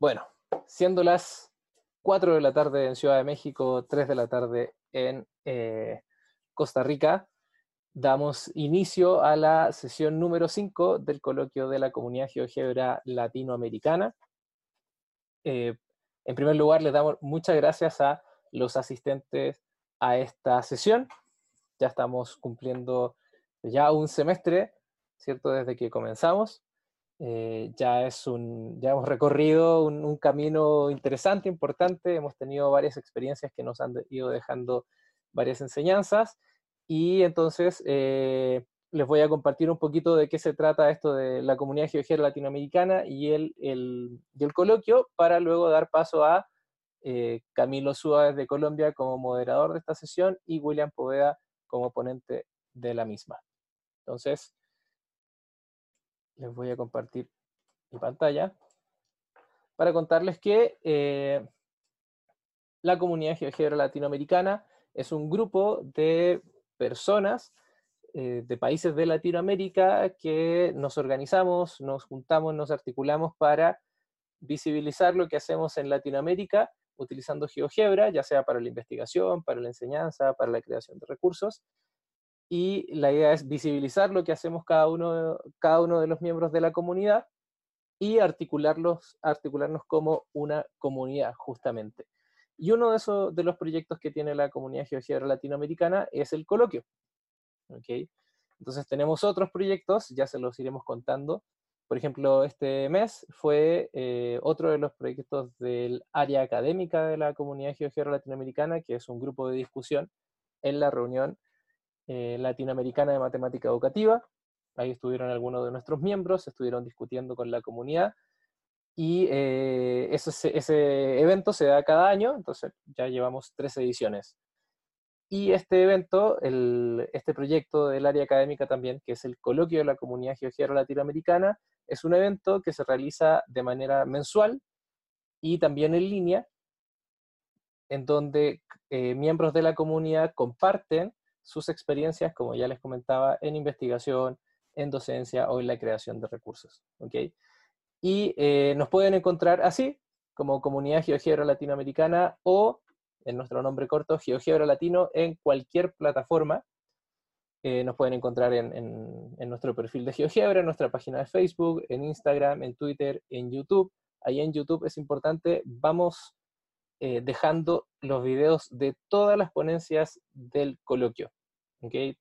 Bueno, siendo las 4 de la tarde en Ciudad de México, 3 de la tarde en eh, Costa Rica, damos inicio a la sesión número 5 del coloquio de la Comunidad GeoGebra Latinoamericana. Eh, en primer lugar, les damos muchas gracias a los asistentes a esta sesión. Ya estamos cumpliendo ya un semestre, ¿cierto? Desde que comenzamos. Eh, ya, es un, ya hemos recorrido un, camino interesante, importante, hemos tenido varias experiencias que nos han ido dejando varias enseñanzas y entonces eh, les voy a compartir un poquito de qué se trata esto de la comunidad geogera latinoamericana y el, el, el coloquio para luego dar paso a eh, Camilo Suárez de Colombia como moderador de esta sesión y William Poveda como ponente de la misma. Entonces, les voy a compartir mi pantalla para contarles que eh, la comunidad GeoGebra latinoamericana es un grupo de personas eh, de países de Latinoamérica que nos organizamos, nos juntamos, nos articulamos para visibilizar lo que hacemos en Latinoamérica utilizando GeoGebra, ya sea para la investigación, para la enseñanza, para la creación de recursos, y la idea es visibilizar lo que hacemos cada uno, cada uno de los miembros de la comunidad y articularlos, articularnos como una comunidad, justamente. Y uno de, esos, de los proyectos que tiene la comunidad GeoGebra latinoamericana es el coloquio. ¿okay? Entonces tenemos otros proyectos, ya se los iremos contando. Por ejemplo, este mes fue eh, otro de los proyectos del área académica de la comunidad GeoGebra latinoamericana, que es un grupo de discusión en la reunión eh, latinoamericana de Matemática Educativa. Ahí estuvieron algunos de nuestros miembros, estuvieron discutiendo con la comunidad y eh, ese, ese, evento se da cada año, entonces ya llevamos tres ediciones. Y este evento, el, este proyecto del área académica también, que es el Coloquio de la Comunidad Geogera Latinoamericana, es un evento que se realiza de manera mensual y también en línea, en donde eh, miembros de la comunidad comparten sus experiencias, como ya les comentaba, en investigación, en docencia o en la creación de recursos. ¿okay? Y eh, nos pueden encontrar así, como Comunidad GeoGebra Latinoamericana o en nuestro nombre corto, GeoGebra Latino, en cualquier plataforma. Eh, nos pueden encontrar en, en, nuestro perfil de GeoGebra, en nuestra página de Facebook, en Instagram, en Twitter, en YouTube. Ahí en YouTube es importante, vamos eh, dejando los videos de todas las ponencias del coloquio.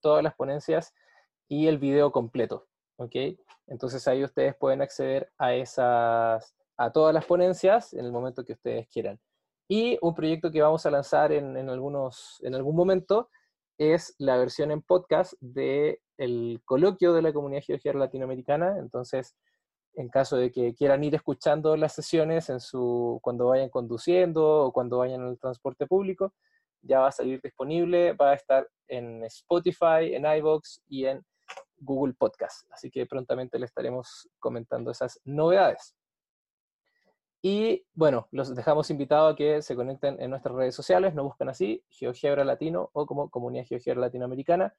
Todas las ponencias y el video completo, ¿ok? Entonces ahí ustedes pueden acceder a esas, a todas las ponencias en el momento que ustedes quieran. Y un proyecto que vamos a lanzar en, algunos, en algún momento es la versión en podcast del el coloquio de la comunidad geológica latinoamericana. Entonces, en caso de que quieran ir escuchando las sesiones en su, cuando vayan conduciendo o cuando vayan en el transporte público, ya va a salir disponible, va a estar en Spotify, en iVoox y en Google Podcast. Así que prontamente le estaremos comentando esas novedades. Y bueno, los dejamos invitados a que se conecten en nuestras redes sociales, nos buscan así, GeoGebra Latino o como Comunidad GeoGebra Latinoamericana.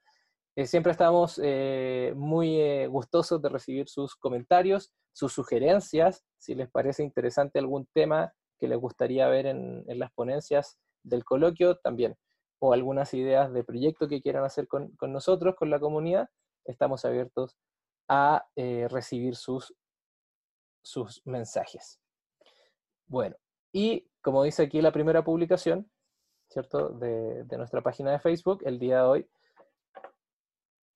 Eh, siempre estamos eh, muy eh, gustosos de recibir sus comentarios, sus sugerencias, si les parece interesante algún tema que les gustaría ver en las ponencias del coloquio también, o algunas ideas de proyecto que quieran hacer con, nosotros, con la comunidad, estamos abiertos a eh, recibir sus, sus mensajes. Bueno, y como dice aquí la primera publicación, ¿cierto? De, nuestra página de Facebook, el día de hoy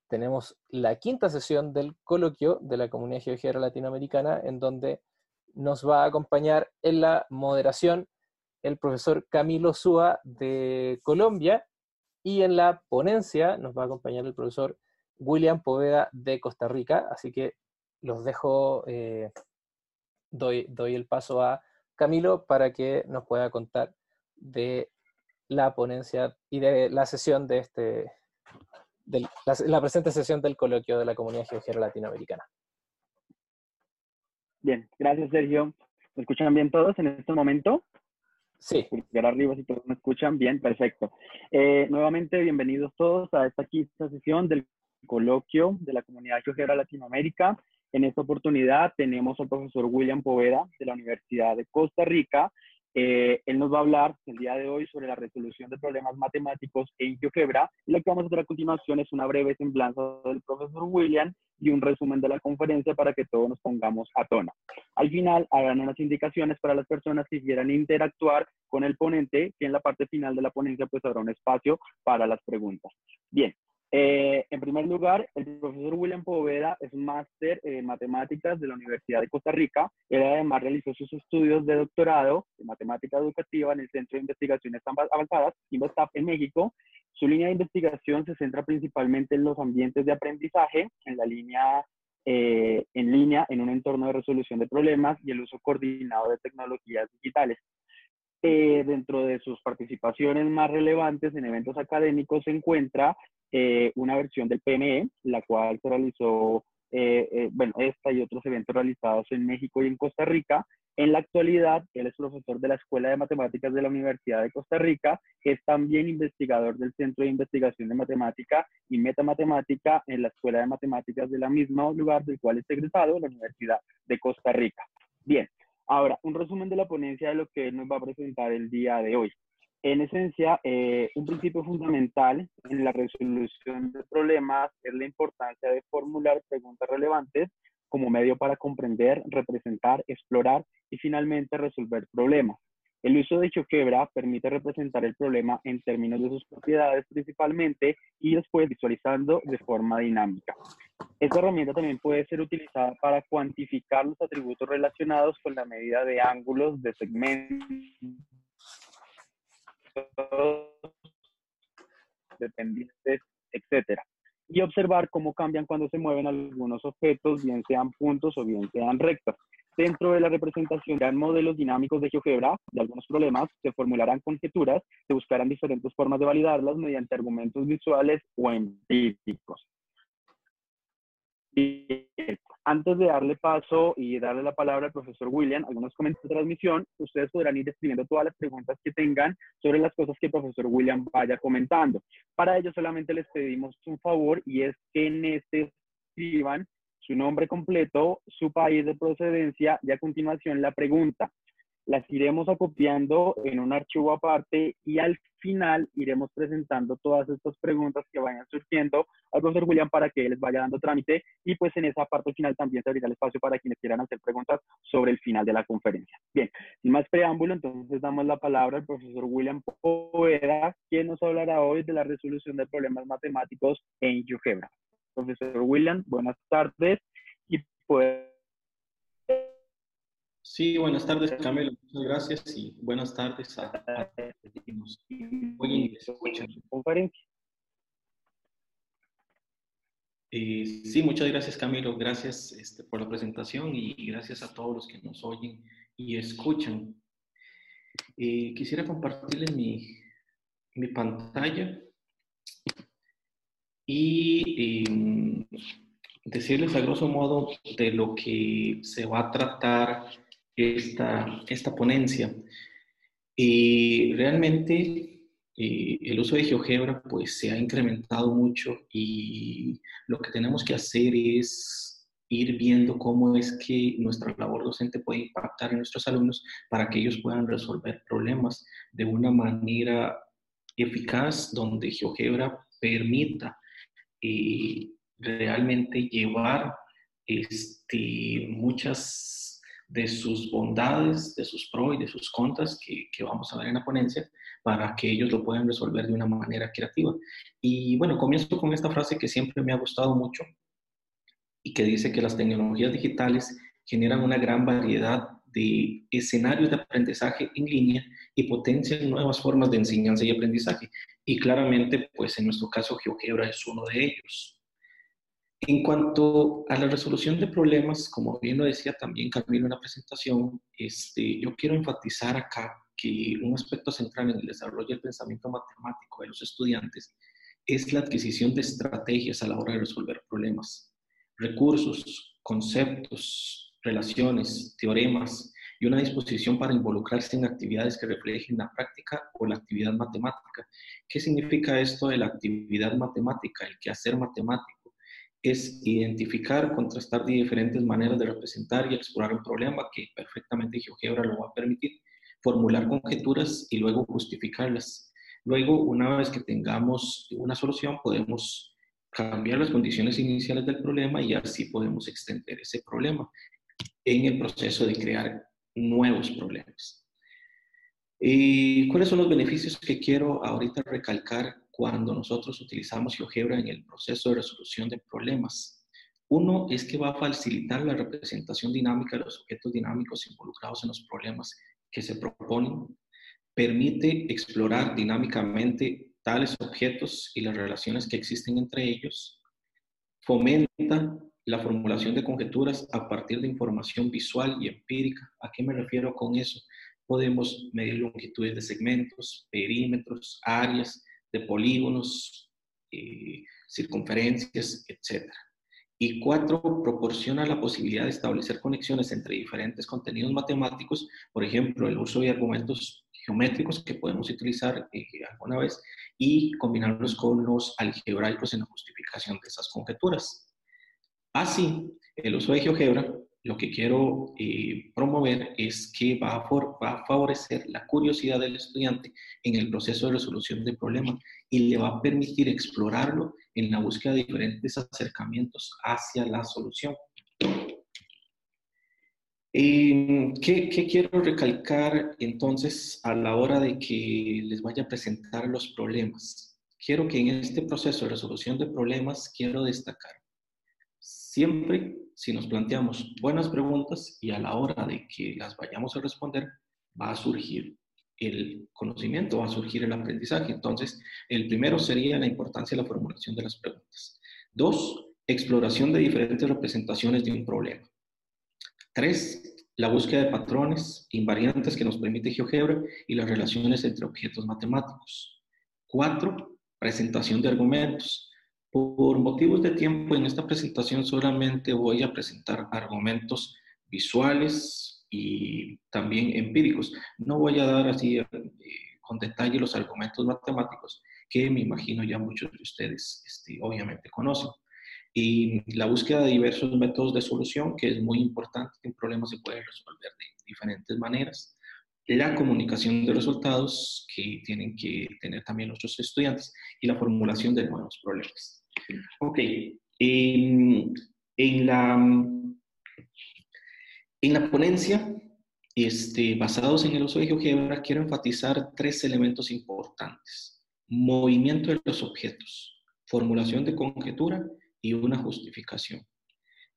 tenemos la quinta sesión del coloquio de la Comunidad Geogera Latinoamericana, en donde nos va a acompañar en la moderación el profesor Camilo Súa de Colombia y en la ponencia nos va a acompañar el profesor William Poveda de Costa Rica, así que los dejo, eh, doy, el paso a Camilo para que nos pueda contar de la ponencia y de la sesión de este, de la, presente sesión del coloquio de la Comunidad Geogera Latinoamericana. Bien, gracias Sergio. ¿Me escuchan bien todos en este momento? Sí. Pulgar arriba si todos me escuchan bien, perfecto. Eh, nuevamente, bienvenidos todos a esta quinta sesión del coloquio de la comunidad geogera Latinoamérica. En esta oportunidad tenemos al profesor William Poveda de la Universidad de Costa Rica. Eh, él nos va a hablar el día de hoy sobre la resolución de problemas matemáticos en GeoGebra. Y lo que vamos a hacer a continuación es una breve semblanza del profesor William y un resumen de la conferencia para que todos nos pongamos a tono. Al final habrán unas indicaciones para las personas que quieran interactuar con el ponente, que en la parte final de la ponencia pues habrá un espacio para las preguntas. Bien, eh, en primer lugar, el profesor William Poveda es máster en matemáticas de la Universidad de Costa Rica. Él además realizó sus estudios de doctorado en matemática educativa en el Centro de Investigaciones Avanzadas, INVESTAP, en México. Su línea de investigación se centra principalmente en los ambientes de aprendizaje, en la línea eh, en línea, en un entorno de resolución de problemas y el uso coordinado de tecnologías digitales. Eh, dentro de sus participaciones más relevantes en eventos académicos se encuentra eh, una versión del PME, la cual se realizó, eh, bueno, esta y otros eventos realizados en México y en Costa Rica. En la actualidad, él es profesor de la Escuela de Matemáticas de la Universidad de Costa Rica, es también investigador del Centro de Investigación de Matemática y Metamatemática en la Escuela de Matemáticas de la misma lugar del cual es egresado, la Universidad de Costa Rica. Bien, Ahora, un resumen de la ponencia de lo que nos va a presentar el día de hoy. En esencia, eh, un principio fundamental en la resolución de problemas es la importancia de formular preguntas relevantes como medio para comprender, representar, explorar y finalmente resolver problemas. El uso de GeoGebra permite representar el problema en términos de sus propiedades principalmente y después visualizando de forma dinámica. Esta herramienta también puede ser utilizada para cuantificar los atributos relacionados con la medida de ángulos de segmentos dependientes, etc. Y observar cómo cambian cuando se mueven algunos objetos, bien sean puntos o bien sean rectas. Dentro de la representación de modelos dinámicos de GeoGebra de algunos problemas, se formularán conjeturas, se buscarán diferentes formas de validarlas mediante argumentos visuales o empíricos. Antes de darle paso y darle la palabra al profesor William, algunos comentarios de transmisión, ustedes podrán ir escribiendo todas las preguntas que tengan sobre las cosas que el profesor William vaya comentando. Para ello solamente les pedimos un favor y es que en este escriban su nombre completo, su país de procedencia y a continuación la pregunta. Las iremos acopiando en un archivo aparte y al final iremos presentando todas estas preguntas que vayan surgiendo al profesor William para que les vaya dando trámite y pues en esa parte final también se abrirá el espacio para quienes quieran hacer preguntas sobre el final de la conferencia. Bien, sin más preámbulo, entonces damos la palabra al profesor William Poveda, quien nos hablará hoy de la resolución de problemas matemáticos en GeoGebra profesor William. Buenas tardes. Y pues... Sí, buenas tardes, Camilo. Muchas gracias y buenas tardes a, todos hoy conferencia. Sí, muchas gracias, Camilo. Gracias este, por la presentación y gracias a todos los que nos oyen y escuchan. Eh, quisiera compartirles mi, mi pantalla y em, decirles a grosso modo de lo que se va a tratar esta, esta ponencia. Y realmente eh, el uso de GeoGebra pues se ha incrementado mucho y lo que tenemos que hacer es ir viendo cómo es que nuestra labor docente puede impactar en nuestros alumnos para que ellos puedan resolver problemas de una manera eficaz donde GeoGebra permita y realmente llevar este, muchas de sus bondades, de sus pros y de sus contras que, vamos a ver en la ponencia para que ellos lo puedan resolver de una manera creativa. Y bueno, comienzo con esta frase que siempre me ha gustado mucho y que dice que las tecnologías digitales generan una gran variedad de escenarios de aprendizaje en línea y potencian nuevas formas de enseñanza y aprendizaje. Y claramente, pues en nuestro caso, GeoGebra es uno de ellos. En cuanto a la resolución de problemas, como bien lo decía también Camilo en la presentación, este, yo quiero enfatizar acá que un aspecto central en el desarrollo del pensamiento matemático de los estudiantes es la adquisición de estrategias a la hora de resolver problemas, recursos, conceptos, relaciones, teoremas, y una disposición para involucrarse en actividades que reflejen la práctica o la actividad matemática. ¿Qué significa esto de la actividad matemática, el quehacer matemático? Es identificar, contrastar diferentes maneras de representar y explorar un problema que perfectamente GeoGebra lo va a permitir, formular conjeturas y luego justificarlas. Luego, una vez que tengamos una solución, podemos cambiar las condiciones iniciales del problema y así podemos extender ese problema en el proceso de crear nuevos problemas. ¿Y cuáles son los beneficios que quiero ahorita recalcar cuando nosotros utilizamos GeoGebra en el proceso de resolución de problemas? Uno es que va a facilitar la representación dinámica de los objetos dinámicos involucrados en los problemas que se proponen, permite explorar dinámicamente tales objetos y las relaciones que existen entre ellos, fomenta la formulación de conjeturas a partir de información visual y empírica. ¿A qué me refiero con eso? podemos medir longitudes de segmentos, perímetros, áreas de polígonos, eh, circunferencias, etc. Y cuatro, proporciona la posibilidad de establecer conexiones entre diferentes contenidos matemáticos, por ejemplo, el uso de argumentos geométricos que podemos utilizar eh, alguna vez y combinarlos con los algebraicos en la justificación de esas conjeturas. Así, el uso de GeoGebra lo que quiero eh, promover es que va a, favorecer la curiosidad del estudiante en el proceso de resolución del problema y le va a permitir explorarlo en la búsqueda de diferentes acercamientos hacia la solución. ¿qué, ¿Qué quiero recalcar entonces a la hora de que les vaya a presentar los problemas? Quiero que en este proceso de resolución de problemas, quiero destacar siempre si nos planteamos buenas preguntas y a la hora de que las vayamos a responder, va a surgir el conocimiento, va a surgir el aprendizaje. Entonces, el primero sería la importancia de la formulación de las preguntas. Dos, exploración de diferentes representaciones de un problema. Tres, la búsqueda de patrones invariantes que nos permite GeoGebra y las relaciones entre objetos matemáticos. Cuatro, presentación de argumentos. Por motivos de tiempo, en esta presentación solamente voy a presentar argumentos visuales y también empíricos. No voy a dar así eh, con detalle los argumentos matemáticos que me imagino ya muchos de ustedes este, obviamente conocen. Y la búsqueda de diversos métodos de solución, que es muy importante, en problemas se puede resolver de diferentes maneras. La comunicación de resultados que tienen que tener también nuestros estudiantes y la formulación de nuevos problemas. Ok. En, la, en la ponencia, este, basados en el uso de GeoGebra, quiero enfatizar tres elementos importantes. Movimiento de los objetos, formulación de conjetura y una justificación.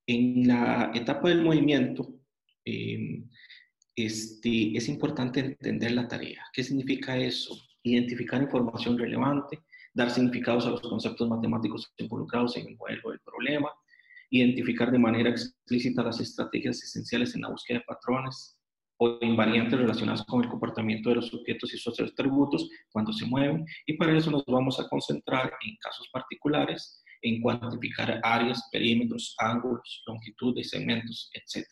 En la etapa del movimiento, em, este, es importante entender la tarea. ¿Qué significa eso? Identificar información relevante, dar significados a los conceptos matemáticos involucrados en el modelo del problema, identificar de manera explícita las estrategias esenciales en la búsqueda de patrones o invariantes relacionadas con el comportamiento de los objetos y sus atributos cuando se mueven, y para eso nos vamos a concentrar en casos particulares, en cuantificar áreas, perímetros, ángulos, longitudes, segmentos, etc.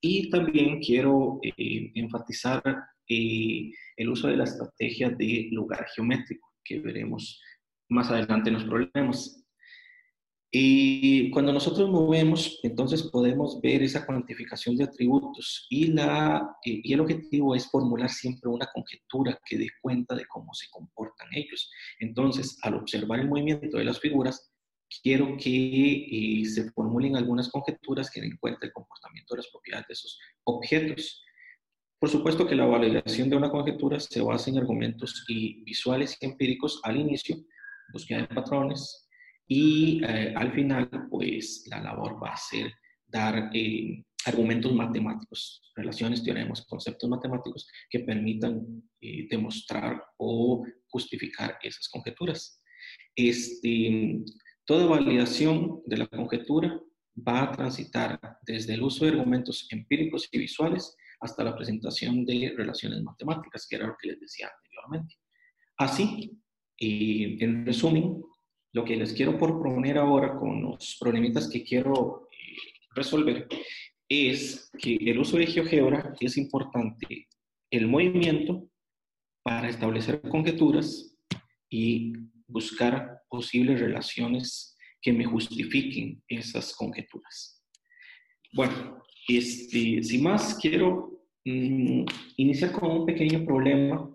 Y también quiero eh, enfatizar eh, el uso de la estrategia de lugar geométrico que veremos más adelante en los problemas. Y cuando nosotros movemos, entonces podemos ver esa cuantificación de atributos y, la, y el objetivo es formular siempre una conjetura que dé cuenta de cómo se comportan ellos. Entonces, al observar el movimiento de las figuras, quiero que eh, se formulen algunas conjeturas que den cuenta del comportamiento de las propiedades de esos objetos. Por supuesto que la validación de una conjetura se basa en argumentos y visuales y empíricos al inicio, búsqueda de patrones y eh, al final, pues la labor va a ser dar eh, argumentos matemáticos, relaciones, teoremas, conceptos matemáticos que permitan eh, demostrar o justificar esas conjeturas. Este, toda validación de la conjetura va a transitar desde el uso de argumentos empíricos y visuales hasta la presentación de relaciones matemáticas, que era lo que les decía anteriormente. Así, y en resumen, lo que les quiero proponer ahora con los problemitas que quiero eh, resolver es que el uso de GeoGebra es importante el movimiento para establecer conjeturas y buscar posibles relaciones que me justifiquen esas conjeturas. Bueno, este, sin más, quiero mm, iniciar con un pequeño problema.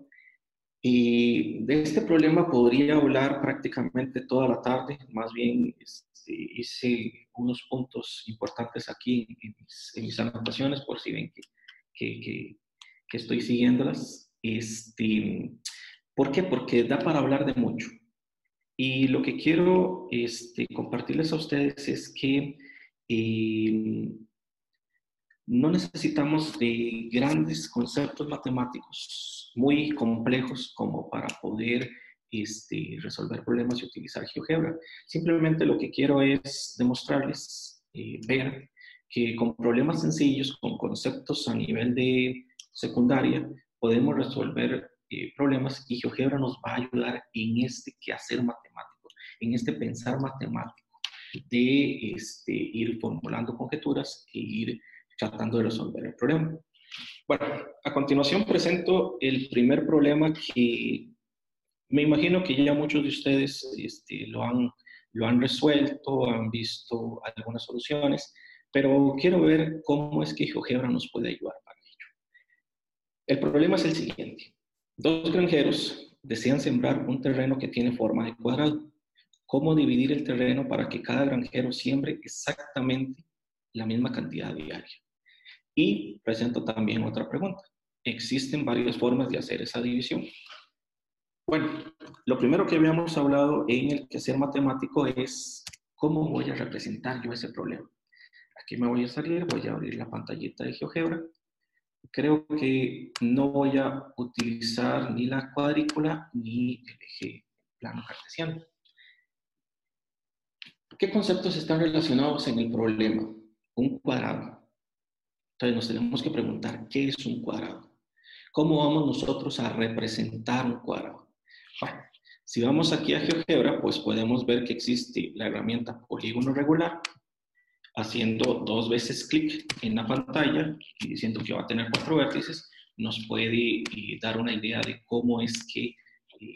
Y de este problema podría hablar prácticamente toda la tarde, más bien este, hice unos puntos importantes aquí en, mis, anotaciones por si ven que, que, que, estoy siguiéndolas. Este, ¿Por qué? Porque da para hablar de mucho. Y lo que quiero este, compartirles a ustedes es que eh, no necesitamos de grandes conceptos matemáticos muy complejos como para poder este, resolver problemas y utilizar GeoGebra. Simplemente lo que quiero es demostrarles, eh, ver que con problemas sencillos, con conceptos a nivel de secundaria, podemos resolver eh, problemas y GeoGebra nos va a ayudar en este quehacer matemático, en este pensar matemático de este, ir formulando conjeturas e ir tratando de resolver el problema. Bueno, a continuación presento el primer problema que me imagino que ya muchos de ustedes este, lo, han, lo han resuelto, han visto algunas soluciones, pero quiero ver cómo es que GeoGebra nos puede ayudar para ello. El problema es el siguiente. Dos granjeros desean sembrar un terreno que tiene forma de cuadrado. ¿Cómo dividir el terreno para que cada granjero siembre exactamente la misma cantidad diaria? Y presento también otra pregunta. ¿Existen varias formas de hacer esa división? Bueno, lo primero que habíamos hablado en el quehacer matemático es cómo voy a representar yo ese problema. Aquí me voy a salir, voy a abrir la pantallita de GeoGebra. Creo que no voy a utilizar ni la cuadrícula ni el eje plano cartesiano. ¿Qué conceptos están relacionados en el problema? Un cuadrado. Entonces nos tenemos que preguntar, ¿qué es un cuadrado? ¿Cómo vamos nosotros a representar un cuadrado? Bueno, si vamos aquí a GeoGebra, pues podemos ver que existe la herramienta polígono regular, haciendo dos veces clic en la pantalla y diciendo que va a tener cuatro vértices, nos puede eh, dar una idea de cómo es que eh,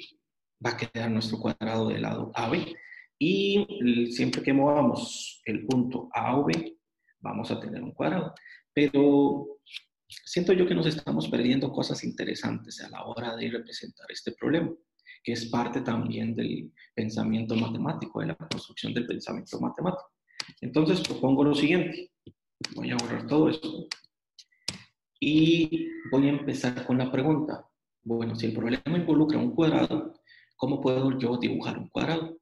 va a quedar nuestro cuadrado del lado AB. Y siempre que movamos el punto A o B, vamos a tener un cuadrado pero siento yo que nos estamos perdiendo cosas interesantes a la hora de representar este problema, que es parte también del pensamiento matemático, de la construcción del pensamiento matemático. Entonces propongo lo siguiente, voy a borrar todo esto y voy a empezar con la pregunta. Bueno, si el problema involucra un cuadrado, ¿cómo puedo yo dibujar un cuadrado?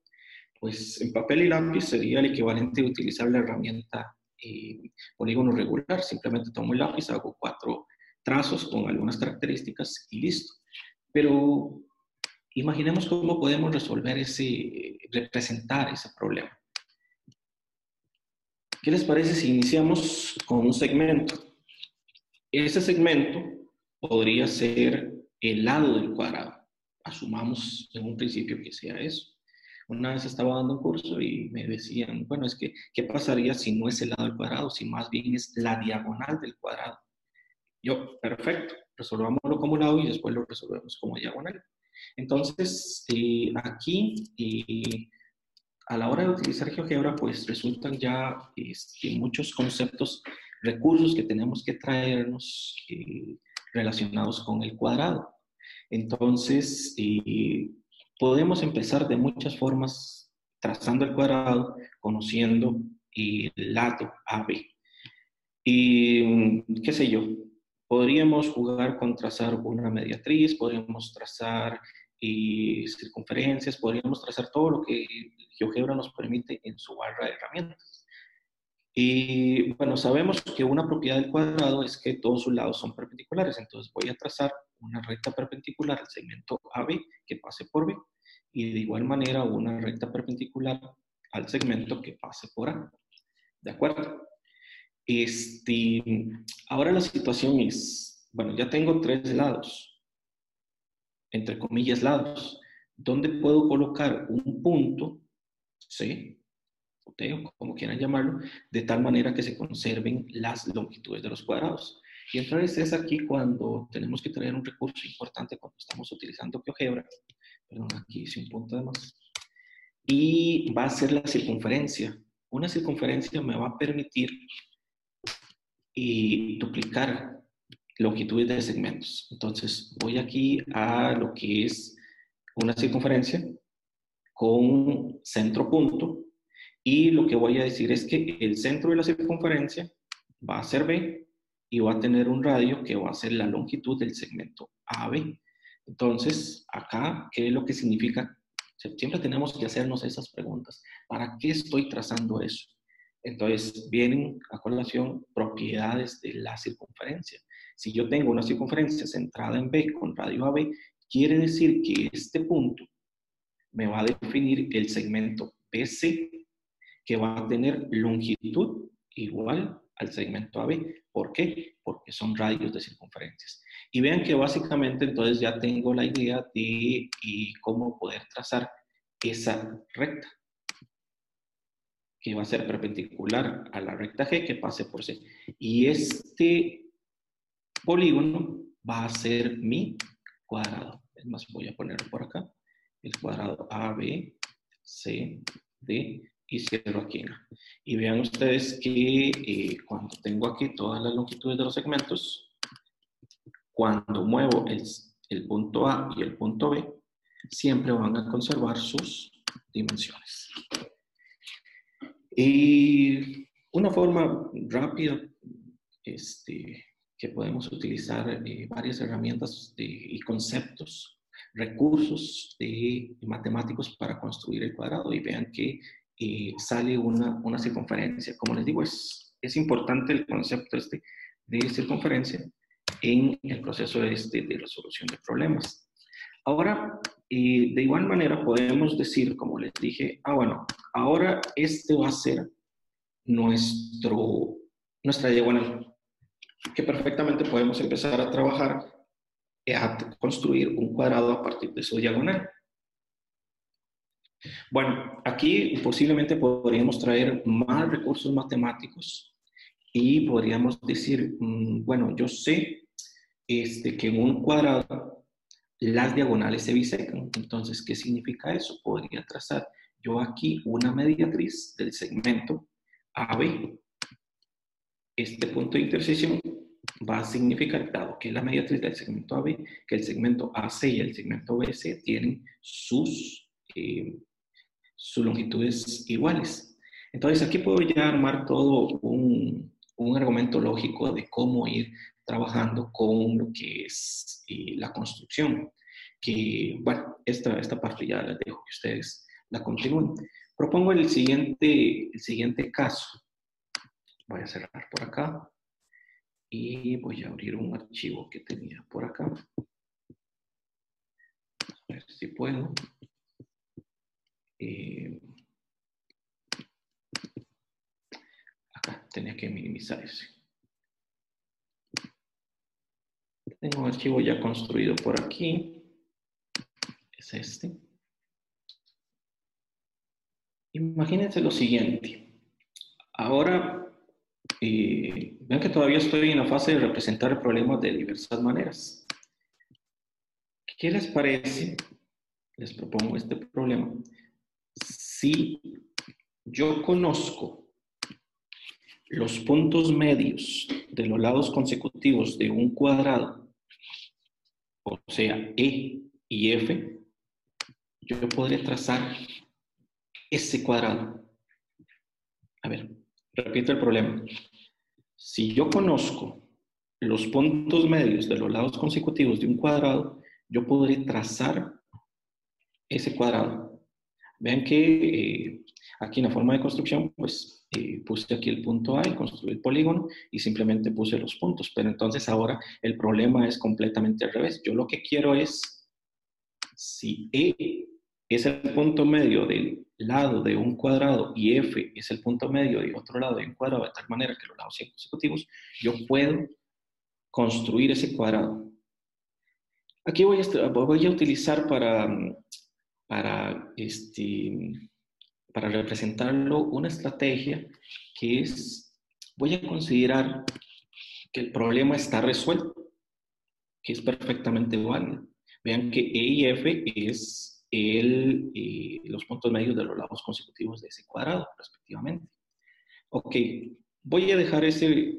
Pues en papel y lápiz sería el equivalente de utilizar la herramienta eh, polígono regular. Simplemente tomo el lápiz, hago cuatro trazos con algunas características y listo. Pero imaginemos cómo podemos resolver ese, representar ese problema. ¿Qué les parece si iniciamos con un segmento? Ese segmento podría ser el lado del cuadrado. Asumamos en un principio que sea eso. Una vez estaba dando un curso y me decían, bueno, es que, ¿qué pasaría si no es el lado del cuadrado, si más bien es la diagonal del cuadrado? Yo, perfecto, resolvámoslo como lado y después lo resolvemos como diagonal. Entonces, eh, aquí, eh, a la hora de utilizar GeoGebra, pues resultan ya este, muchos conceptos, recursos que tenemos que traernos eh, relacionados con el cuadrado. Entonces, Podemos empezar de muchas formas trazando el cuadrado, conociendo el lado AB. Y qué sé yo, podríamos jugar con trazar una mediatriz, podríamos trazar y circunferencias, podríamos trazar todo lo que GeoGebra nos permite en su barra de herramientas. Y bueno, sabemos que una propiedad del cuadrado es que todos sus lados son perpendiculares, entonces voy a trazar una recta perpendicular al segmento AB que pase por B y de igual manera una recta perpendicular al segmento que pase por A. ¿De acuerdo? Este, ahora la situación es, bueno, ya tengo tres lados, entre comillas lados, ¿dónde puedo colocar un punto, C, o como quieran llamarlo, de tal manera que se conserven las longitudes de los cuadrados. Y entonces es aquí cuando tenemos que traer un recurso importante cuando estamos utilizando GeoGebra, perdón, aquí hice un punto de más, y va a ser la circunferencia. Una circunferencia me va a permitir y duplicar longitudes de segmentos. Entonces, voy aquí a lo que es una circunferencia con centro punto y lo que voy a decir es que el centro de la circunferencia va a ser B y va a tener un radio que va a ser la longitud del segmento AB. Entonces, acá, ¿qué es lo que significa? Siempre tenemos que hacernos esas preguntas. ¿Para qué estoy trazando eso? Entonces, vienen a colación propiedades de la circunferencia. Si yo tengo una circunferencia centrada en B con radio AB, quiere decir que este punto me va a definir el segmento BC, que va a tener longitud igual al segmento AB. ¿Por qué? Porque son radios de circunferencias. Y vean que básicamente entonces ya tengo la idea de cómo poder trazar esa recta que va a ser perpendicular a la recta G que pase por C. Y este polígono va a ser mi cuadrado. Es más, voy a ponerlo por acá. El cuadrado AB, C, D y cierro aquí. Y vean ustedes que eh, cuando tengo aquí todas las longitudes de los segmentos, cuando muevo el, punto A y el punto B, siempre van a conservar sus dimensiones. Y una forma rápida este, que podemos utilizar eh, varias herramientas y conceptos, recursos de, matemáticos para construir el cuadrado y vean que eh, sale una, una, circunferencia. Como les digo, es, es importante el concepto este de circunferencia en el proceso este de resolución de problemas. Ahora, y de igual manera podemos decir, como les dije, ah, bueno, ahora este va a ser nuestro, nuestra diagonal, que perfectamente podemos empezar a trabajar, a construir un cuadrado a partir de su diagonal. Bueno, aquí posiblemente podríamos traer más recursos matemáticos y podríamos decir, mm, bueno, yo sé este, que en un cuadrado las diagonales se bisecan. Entonces, ¿qué significa eso? Podría trazar yo aquí una mediatriz del segmento AB. Este punto de intersección va a significar, dado que la mediatriz del segmento AB, que el segmento AC y el segmento BC tienen sus, eh, sus longitudes iguales. Entonces, aquí puedo ya armar todo un, un argumento lógico de cómo ir trabajando con lo que es eh, la construcción. Que, bueno, esta, esta parte ya les dejo que ustedes la continúen. Propongo el siguiente, el siguiente caso. Voy a cerrar por acá y voy a abrir un archivo que tenía por acá. A ver si puedo. Eh, acá tenía que minimizar ese. Tengo un archivo ya construido por aquí. Es este. Imagínense lo siguiente. Ahora, eh, vean que todavía estoy en la fase de representar problemas de diversas maneras. ¿Qué les parece? Les propongo este problema. Si yo conozco los puntos medios de los lados consecutivos de un cuadrado o sea, E y F, yo podría trazar ese cuadrado. A ver, repito el problema. Si yo conozco los puntos medios de los lados consecutivos de un cuadrado, yo podría trazar ese cuadrado. Vean que eh, aquí en la forma de construcción, pues eh, puse aquí el punto A y construí el polígono y simplemente puse los puntos. Pero entonces ahora el problema es completamente al revés. Yo lo que quiero es, si E es el punto medio del lado de un cuadrado y F es el punto medio de otro lado de un cuadrado, de tal manera que los lados sean consecutivos, yo puedo construir ese cuadrado. Aquí voy a, voy a utilizar para, para este, para representarlo una estrategia que es, voy a considerar que el problema está resuelto, que es perfectamente válido. Vean que E y F es el, eh, los puntos medios de los lados consecutivos de ese cuadrado, respectivamente. Ok, voy a dejar ese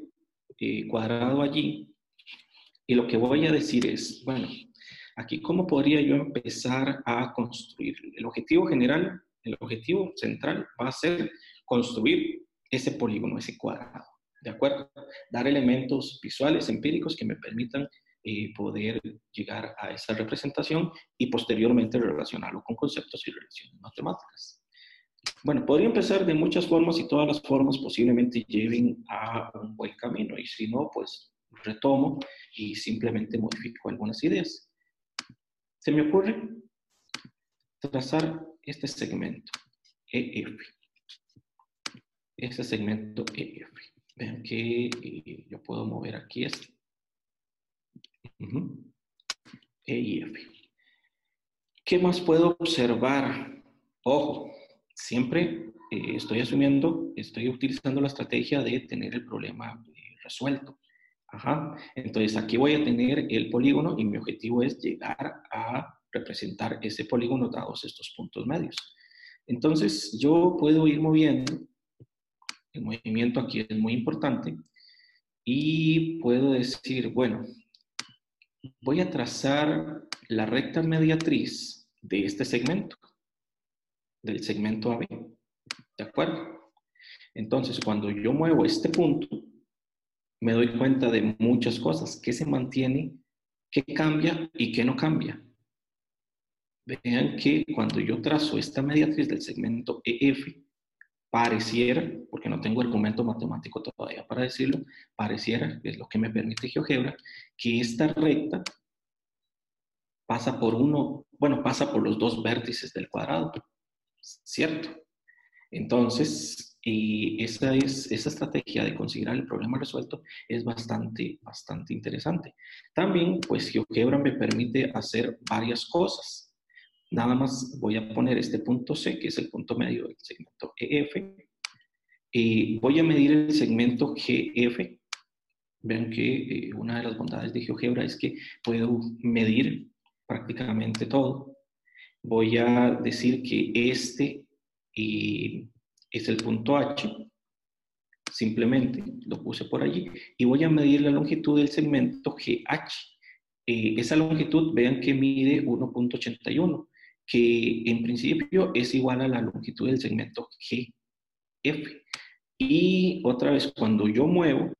eh, cuadrado allí y lo que voy a decir es, bueno, aquí cómo podría yo empezar a construir. El objetivo general, el objetivo central va a ser construir ese polígono, ese cuadrado, ¿de acuerdo? Dar elementos visuales, empíricos que me permitan eh, poder llegar a esa representación y posteriormente relacionarlo con conceptos y relaciones matemáticas. Bueno, podría empezar de muchas formas y todas las formas posiblemente lleven a un buen camino y si no, pues retomo y simplemente modifico algunas ideas. Se me ocurre trazar este segmento EF. Este segmento EF. Vean que eh, yo puedo mover aquí este. F. ¿Qué más puedo observar? Ojo, siempre eh, estoy asumiendo, estoy utilizando la estrategia de tener el problema eh, resuelto. Ajá. Entonces aquí voy a tener el polígono y mi objetivo es llegar a representar ese polígono dados estos puntos medios. Entonces yo puedo ir moviendo, el movimiento aquí es muy importante, y puedo decir, bueno, voy a trazar la recta mediatriz de este segmento, del segmento AB. ¿De acuerdo? Entonces, cuando yo muevo este punto, me doy cuenta de muchas cosas. ¿Qué se mantiene? ¿Qué cambia y qué no cambia? Vean que cuando yo trazo esta mediatriz del segmento EF, pareciera, porque no tengo argumento matemático todavía para decirlo, pareciera, es lo que me permite GeoGebra, que esta recta pasa por uno, bueno, pasa por los dos vértices del cuadrado, ¿cierto? Entonces, y esa, es, esa estrategia de considerar el problema resuelto es bastante, bastante interesante. También, pues GeoGebra me permite hacer varias cosas. Nada más voy a poner este punto C, que es el punto medio del segmento EF. Y voy a medir el segmento GF. Vean que eh, una de las bondades de GeoGebra es que puedo medir prácticamente todo. Voy a decir que este eh, es el punto H. Simplemente lo puse por allí. Y voy a medir la longitud del segmento GH. Eh, esa longitud, vean que mide 1.81 que en principio es igual a la longitud del segmento GF. Y otra vez, cuando yo muevo,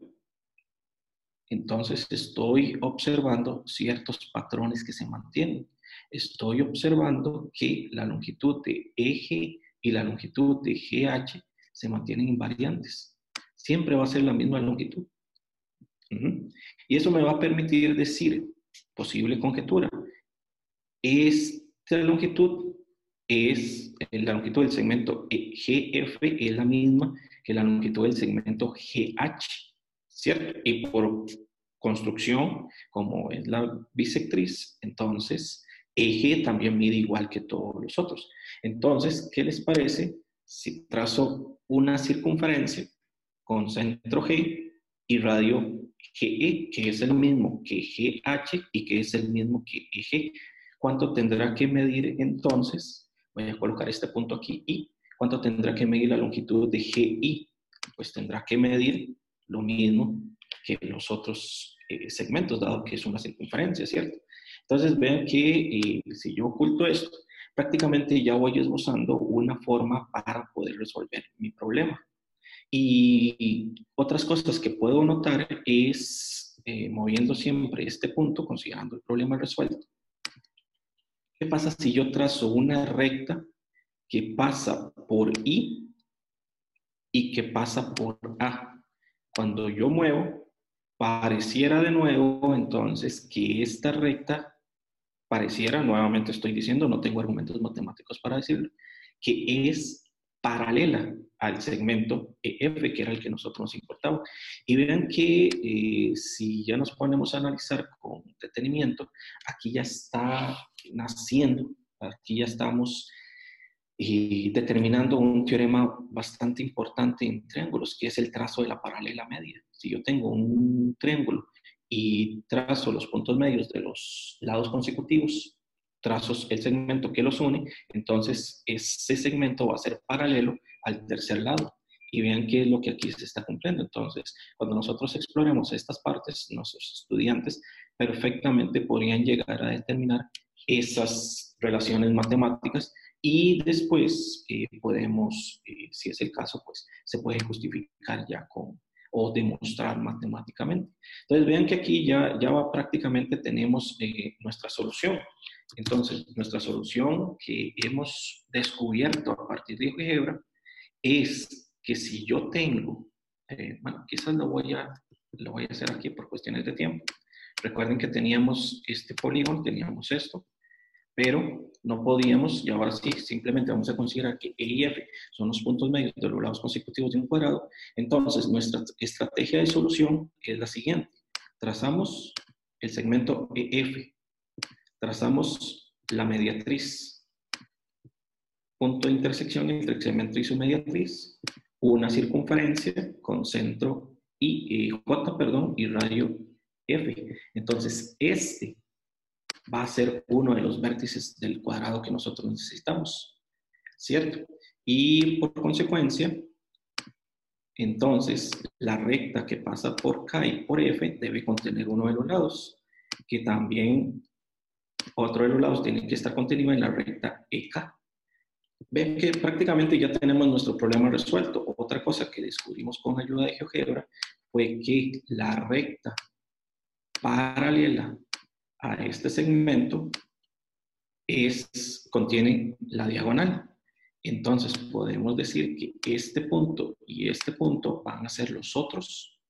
entonces estoy observando ciertos patrones que se mantienen. Estoy observando que la longitud de eje y la longitud de GH se mantienen invariantes. Siempre va a ser la misma longitud. Y eso me va a permitir decir, posible conjetura, es esta longitud es, eh, la longitud del segmento GF es la misma que la longitud del segmento GH, ¿cierto? Y por construcción, como es la bisectriz, entonces eje también mide igual que todos los otros. Entonces, ¿qué les parece si trazo una circunferencia con centro G y radio GE, que es el mismo que GH y que es el mismo que EG? ¿Cuánto tendrá que medir entonces? Voy a colocar este punto aquí, y ¿cuánto tendrá que medir la longitud de GI? Pues tendrá que medir lo mismo que los otros eh, segmentos, dado que es una circunferencia, ¿cierto? Entonces vean que eh, si yo oculto esto, prácticamente ya voy esbozando una forma para poder resolver mi problema. Y otras cosas que puedo notar es, eh, moviendo siempre este punto, considerando el problema resuelto, ¿Qué pasa si yo trazo una recta que pasa por I y que pasa por A? Cuando yo muevo, pareciera de nuevo entonces que esta recta pareciera, nuevamente estoy diciendo, no tengo argumentos matemáticos para decirlo, que es paralela al segmento EF, que era el que nosotros nos importaba. Y vean que eh, si ya nos ponemos a analizar con detenimiento, aquí ya está naciendo, aquí ya estamos eh, determinando un teorema bastante importante en triángulos, que es el trazo de la paralela media. Si yo tengo un triángulo y trazo los puntos medios de los lados consecutivos, trazos el segmento que los une, entonces ese segmento va a ser paralelo al tercer lado. Y vean qué es lo que aquí se está cumpliendo. Entonces, cuando nosotros exploremos estas partes, nuestros estudiantes perfectamente podrían llegar a determinar esas relaciones matemáticas y después eh, podemos, eh, si es el caso, pues se puede justificar ya con o demostrar matemáticamente. Entonces vean que aquí ya, ya prácticamente tenemos eh, nuestra solución. Entonces, nuestra solución que hemos descubierto a partir de GeoGebra es que si yo tengo, bueno, quizás lo voy, a, lo voy a hacer aquí por cuestiones de tiempo. Recuerden que teníamos este polígono, teníamos esto, pero no podíamos, y ahora sí, simplemente vamos a considerar que E y F son los puntos medios de los lados consecutivos de un cuadrado. Entonces, nuestra estrategia de solución es la siguiente. Trazamos el segmento EF, trazamos la mediatriz, punto de intersección entre el segmento y su mediatriz, una circunferencia con centro y, J, perdón, y radio F. Entonces, este va a ser uno de los vértices del cuadrado que nosotros necesitamos, ¿cierto? Y por consecuencia, entonces la recta que pasa por K y por F debe contener uno de los lados, que también otro de los lados tiene que estar contenido en la recta EK. Ven que prácticamente ya tenemos nuestro problema resuelto. Otra cosa que descubrimos con ayuda de GeoGebra fue que la recta paralela a este segmento es, contiene la diagonal. Entonces podemos decir que este punto y este punto van a ser los otros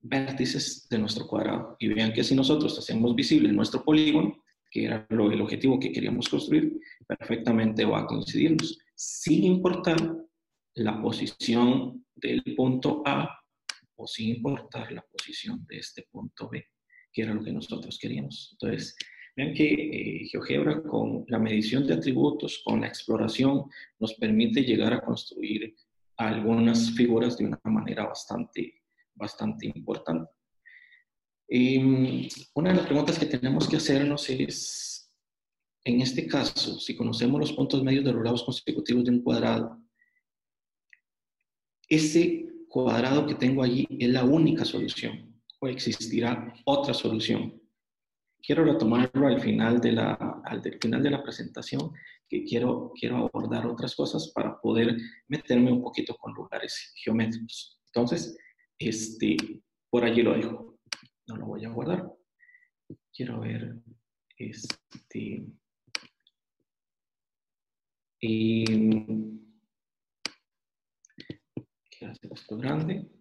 vértices de nuestro cuadrado. Y vean que si nosotros hacemos visible nuestro polígono, que era lo, el objetivo que queríamos construir, perfectamente va a coincidirnos, sin importar la posición del punto A o sin importar la posición de este punto B que era lo que nosotros queríamos. Entonces, vean que eh, GeoGebra con la medición de atributos, con la exploración, nos permite llegar a construir algunas figuras de una manera bastante, bastante importante. una de las preguntas que tenemos que hacernos es, en este caso, si conocemos los puntos medios de los lados consecutivos de un cuadrado, ese cuadrado que tengo allí es la única solución o existirá otra solución. Quiero retomarlo al final de la, al final de la presentación, que quiero, quiero abordar otras cosas para poder meterme un poquito con lugares geométricos. Entonces, este, por allí lo dejo. No lo voy a guardar. Quiero ver este. Y, quiero hacer esto grande.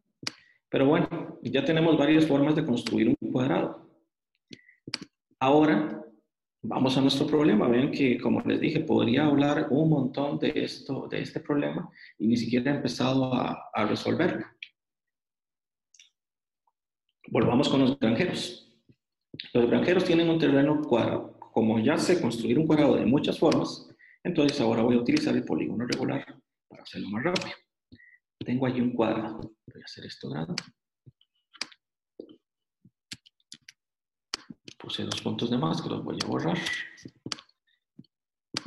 Pero bueno, ya tenemos varias formas de construir un cuadrado. Ahora, vamos a nuestro problema. Ven que, como les dije, podría hablar un montón de, esto, de este problema y ni siquiera he empezado a, a resolverlo. Volvamos con los granjeros. Los granjeros tienen un terreno cuadrado. Como ya sé construir un cuadrado de muchas formas, entonces ahora voy a utilizar el polígono regular para hacerlo más rápido. Tengo allí un cuadrado. Voy a hacer esto grande. Puse dos puntos de más que los voy a borrar.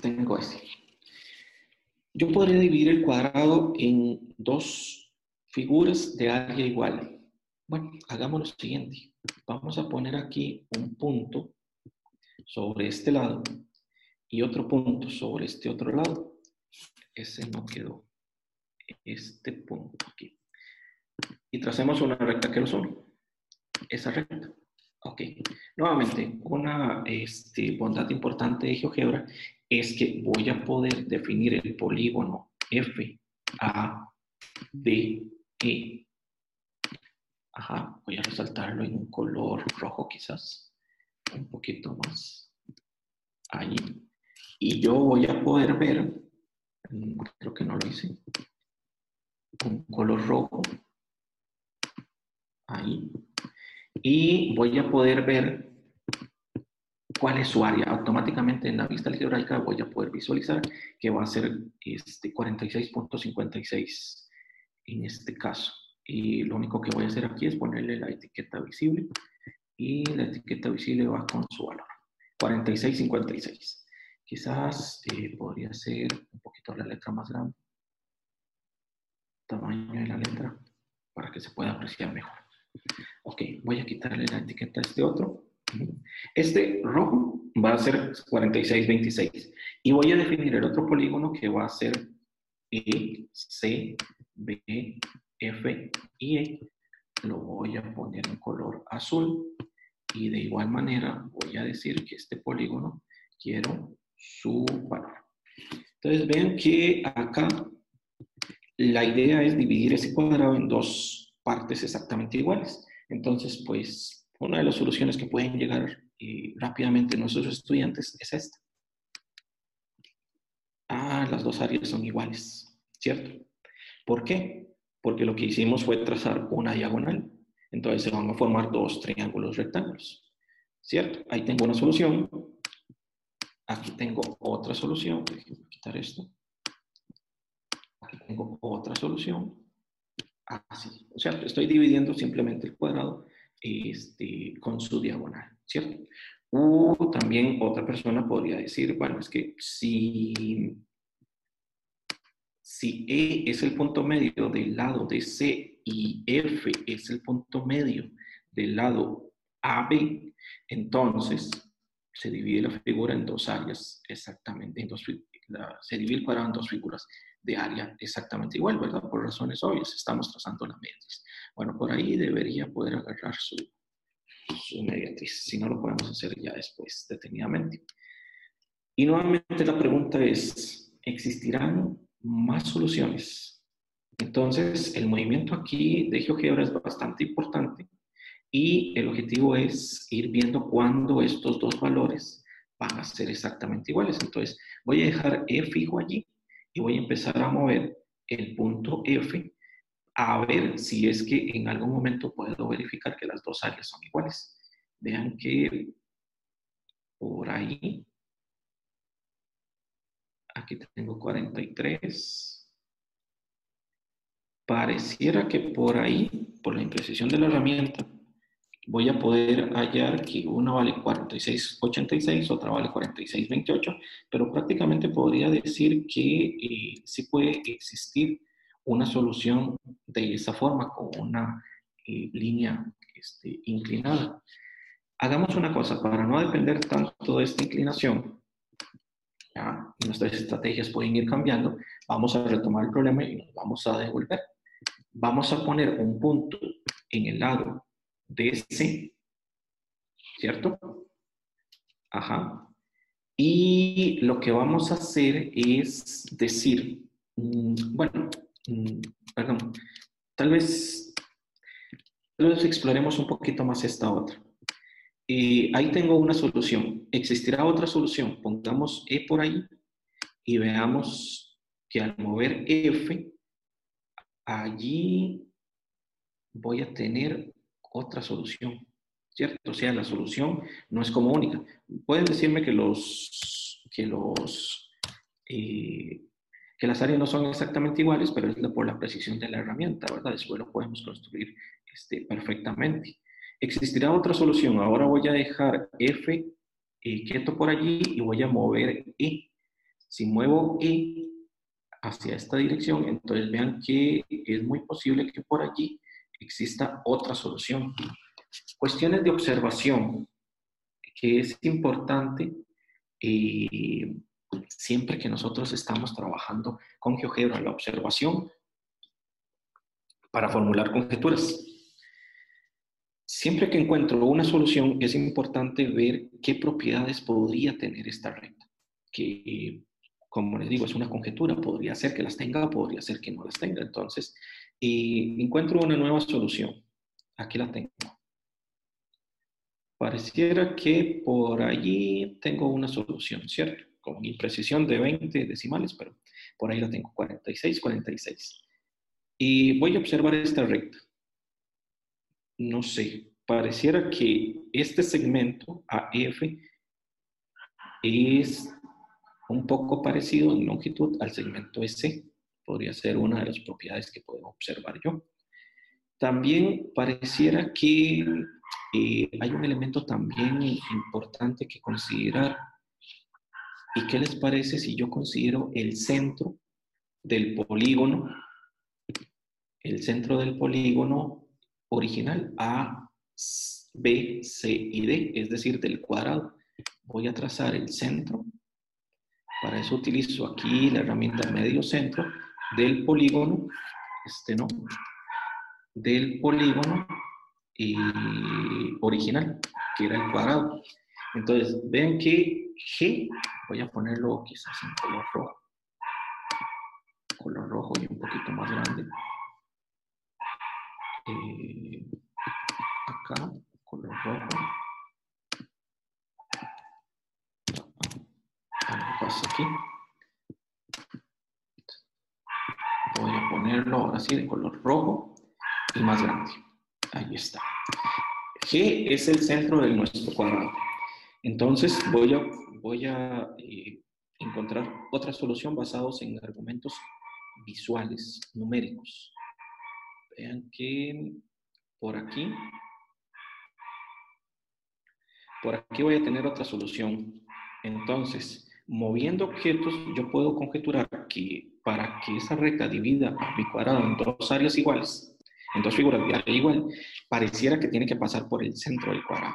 Tengo este. Yo podría dividir el cuadrado en dos figuras de área igual. Bueno, hagamos lo siguiente. Vamos a poner aquí un punto sobre este lado y otro punto sobre este otro lado. Ese no quedó este punto aquí. Y tracemos una recta que lo son. Esa recta. Ok. Nuevamente, una este, bondad importante de GeoGebra es que voy a poder definir el polígono F, A, D, E. Ajá, voy a resaltarlo en un color rojo quizás. Un poquito más. Ahí. Y yo voy a poder ver, mm, creo que no lo hice, un color rojo. Ahí. Y voy a poder ver cuál es su área. Automáticamente en la vista algebraica voy a poder visualizar que va a ser este 46.56 en este caso. Y lo único que voy a hacer aquí es ponerle la etiqueta visible y la etiqueta visible va con su valor. 46, 56. Quizás eh, podría ser un poquito la letra más grande. Tamaño de la letra para que se pueda apreciar mejor. Ok, voy a quitarle la etiqueta a este otro. Este rojo va a ser 46, 26. Y voy a definir el otro polígono que va a ser E, C, B, F y E. Lo voy a poner en color azul. Y de igual manera voy a decir que este polígono quiero su valor. Entonces vean que acá la idea es dividir ese cuadrado en dos partes exactamente iguales. Entonces, pues, una de las soluciones que pueden llegar eh, rápidamente nuestros estudiantes es esta. Ah, las dos áreas son iguales, ¿cierto? ¿Por qué? Porque lo que hicimos fue trazar una diagonal. Entonces se van a formar dos triángulos rectángulos, ¿cierto? Ahí tengo una solución Aquí tengo otra solución. Déjenme quitar esto. Aquí tengo otra solución. Así. O sea, estoy dividiendo simplemente el cuadrado este, con su diagonal, ¿cierto? O también otra persona podría decir, bueno, es que si, si E es el punto medio del lado de C y F es el punto medio del lado AB, entonces se divide la figura en dos áreas exactamente, en dos, se divide el cuadrado en dos figuras de área exactamente igual, ¿verdad? Por razones obvias, estamos trazando la mediatriz. Bueno, por ahí debería poder agarrar su, su mediatriz, si no lo podemos hacer ya después, detenidamente. Y nuevamente la pregunta es, ¿existirán más soluciones? Entonces, el movimiento aquí de GeoGebra es bastante importante y el objetivo es ir viendo cuándo estos dos valores van a ser exactamente iguales. Entonces, voy a dejar E fijo allí y voy a empezar a mover el punto F a ver si es que en algún momento puedo verificar que las dos áreas son iguales. Vean que por ahí, aquí tengo 43. Pareciera que por ahí, por la imprecisión de la herramienta, voy a poder hallar que una vale 46.86, otra vale 46.28, pero prácticamente podría decir que eh, sí puede existir una solución de esa forma, con una eh, línea este, inclinada. Hagamos una cosa, para no depender tanto de esta inclinación, ya nuestras estrategias pueden ir cambiando, vamos a retomar el problema y nos vamos a devolver. Vamos a poner un punto en el lado DC, ¿cierto? Ajá. Y lo que vamos a hacer es decir, mm, bueno, mm, perdón, tal vez, tal vez exploremos un poquito más esta otra. Eh, ahí tengo una solución. ¿Existirá otra solución? Pongamos E por ahí y veamos que al mover F, allí voy a tener otra solución, ¿cierto? O sea, la solución no es como única. Pueden decirme que los, que los, eh, que las áreas no son exactamente iguales, pero es por la precisión de la herramienta, ¿verdad? Después lo podemos construir este, perfectamente. Existirá otra solución. Ahora voy a dejar F eh, quieto por allí y voy a mover E. Si muevo E hacia esta dirección, entonces vean que es muy posible que por allí exista otra solución. Cuestiones de observación, que es importante eh, siempre que nosotros estamos trabajando con GeoGebra, la observación para formular conjeturas. Siempre que encuentro una solución, es importante ver qué propiedades podría tener esta recta, que como les digo, es una conjetura, podría ser que las tenga, podría ser que no las tenga. Entonces, y encuentro una nueva solución. Aquí la tengo. Pareciera que por allí tengo una solución, ¿cierto? Con imprecisión de 20 decimales, pero por ahí la tengo, 46, 46. Y voy a observar esta recta. No sé, pareciera que este segmento AF es un poco parecido en longitud al segmento S podría ser una de las propiedades que puedo observar yo. También pareciera que eh, hay un elemento también importante que considerar. ¿Y qué les parece si yo considero el centro del polígono, el centro del polígono original A, B, C y D, es decir, del cuadrado? Voy a trazar el centro. Para eso utilizo aquí la herramienta medio centro del polígono, este no, del polígono original, que era el cuadrado. Entonces, vean que G, voy a ponerlo quizás en color rojo, color rojo y un poquito más grande. Eh, acá, color rojo. aquí? Voy a ponerlo ahora sí de color rojo y más grande. Ahí está. G es el centro de nuestro cuadrado. Entonces voy a, voy a eh, encontrar otra solución basados en argumentos visuales, numéricos. Vean que por aquí, por aquí voy a tener otra solución. Entonces, moviendo objetos, yo puedo conjeturar que para que esa recta divida mi cuadrado en dos áreas iguales, en dos figuras de área igual, pareciera que tiene que pasar por el centro del cuadrado.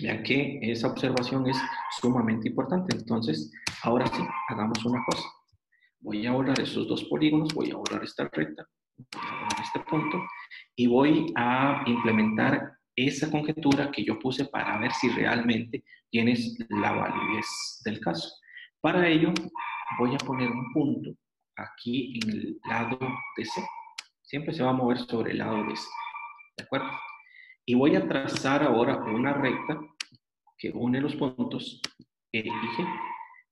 Vean que esa observación es sumamente importante. Entonces, ahora sí, hagamos una cosa. Voy a borrar esos dos polígonos, voy a borrar esta recta, voy a borrar este punto, y voy a implementar esa conjetura que yo puse para ver si realmente tienes la validez del caso. Para ello, voy a poner un punto aquí en el lado de C siempre se va a mover sobre el lado de este. ¿De acuerdo? Y voy a trazar ahora una recta que une los puntos E y G.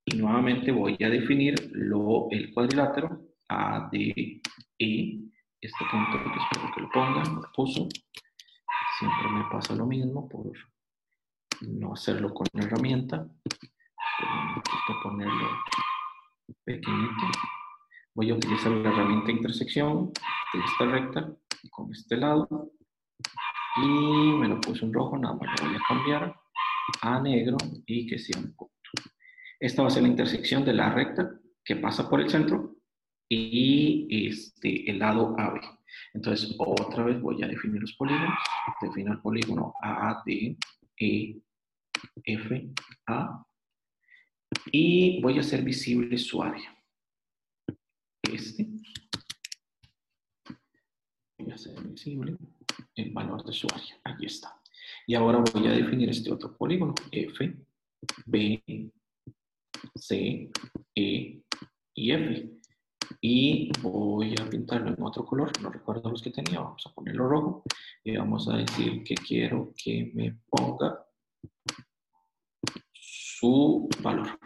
Y nuevamente voy a definir lo, el cuadrilátero A, D, E. Este punto que espero que lo pongan, lo puso. Siempre me pasa lo mismo por no hacerlo con la herramienta. Voy a ponerlo pequeñito. Voy a utilizar la herramienta intersección esta recta con este lado y me lo puse en rojo, nada más lo voy a cambiar a negro y que sea un punto. Esta va a ser la intersección de la recta que pasa por el centro y este, el lado AB. Entonces, otra vez voy a definir los polígonos. Defino el polígono A, D, E, F, A. Y voy a hacer visible su área. Este voy a hacer visible el valor de su área. Aquí está. Y ahora voy a definir este otro polígono, F, B, C, E y F. Y voy a pintarlo en otro color, no recuerdo los que tenía, vamos a ponerlo rojo. Y vamos a decir que quiero que me ponga su valor.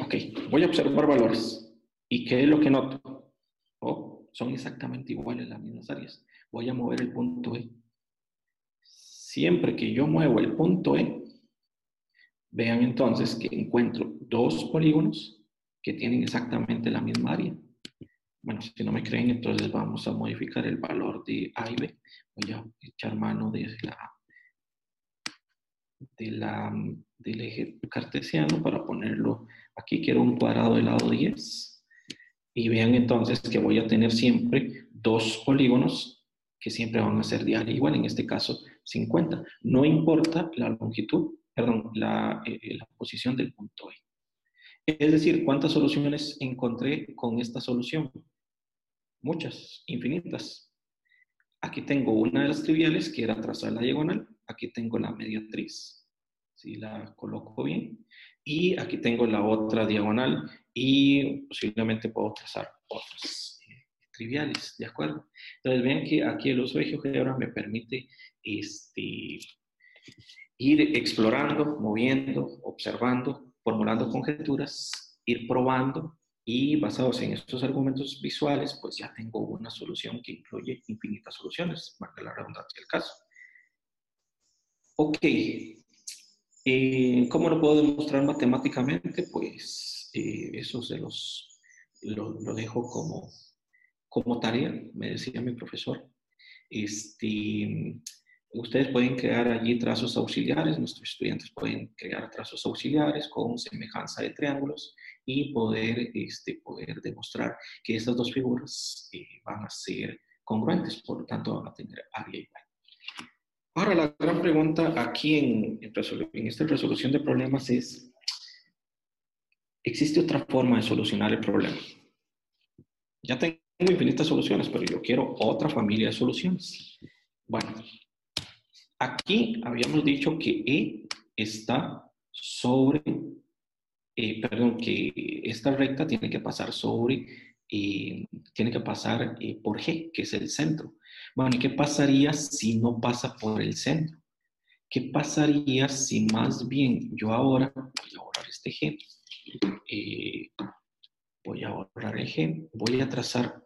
Ok, voy a observar valores. ¿Y qué es lo que noto? Oh, son exactamente iguales las mismas áreas. Voy a mover el punto E. Siempre que yo muevo el punto E, vean entonces que encuentro dos polígonos que tienen exactamente la misma área. Bueno, si no me creen, entonces vamos a modificar el valor de A y B. Voy a echar mano de la, del eje cartesiano para ponerlo aquí. Quiero un cuadrado del lado 10 y vean entonces que voy a tener siempre dos polígonos que siempre van a ser de área igual, en este caso 50. No importa la longitud, perdón, la, eh, posición del punto E. Es decir, ¿cuántas soluciones encontré con esta solución? Muchas, infinitas. Aquí tengo una de las triviales, que era trazar la diagonal. Aquí tengo la mediatriz, si la coloco bien. Y aquí tengo la otra diagonal, y posiblemente puedo trazar otras eh, triviales, ¿de acuerdo? Entonces ven que aquí el uso de GeoGebra me permite este, ir explorando, moviendo, observando, formulando conjeturas, ir probando y basados en estos argumentos visuales, pues ya tengo una solución que incluye infinitas soluciones, marca la redundancia del caso. Ok, eh, ¿cómo lo puedo demostrar matemáticamente? Pues eh, eso se los lo, dejo como, como tarea, me decía mi profesor. este, ustedes pueden crear allí trazos auxiliares, nuestros estudiantes pueden crear trazos auxiliares con semejanza de triángulos y poder, este, poder demostrar que estas dos figuras eh, van a ser congruentes, por lo tanto van a tener área igual. Ahora, la gran pregunta aquí en, en esta resolución de problemas es, ¿existe otra forma de solucionar el problema? Ya tengo infinitas soluciones, pero yo quiero otra familia de soluciones. Bueno, aquí habíamos dicho que E está sobre, eh, perdón, que esta recta tiene que pasar sobre, eh, tiene que pasar eh, por G, que es el centro. Bueno, ¿y qué pasaría si no pasa por el centro? ¿Qué pasaría si más bien yo ahora voy a borrar este G? Eh, voy a borrar el G, voy a trazar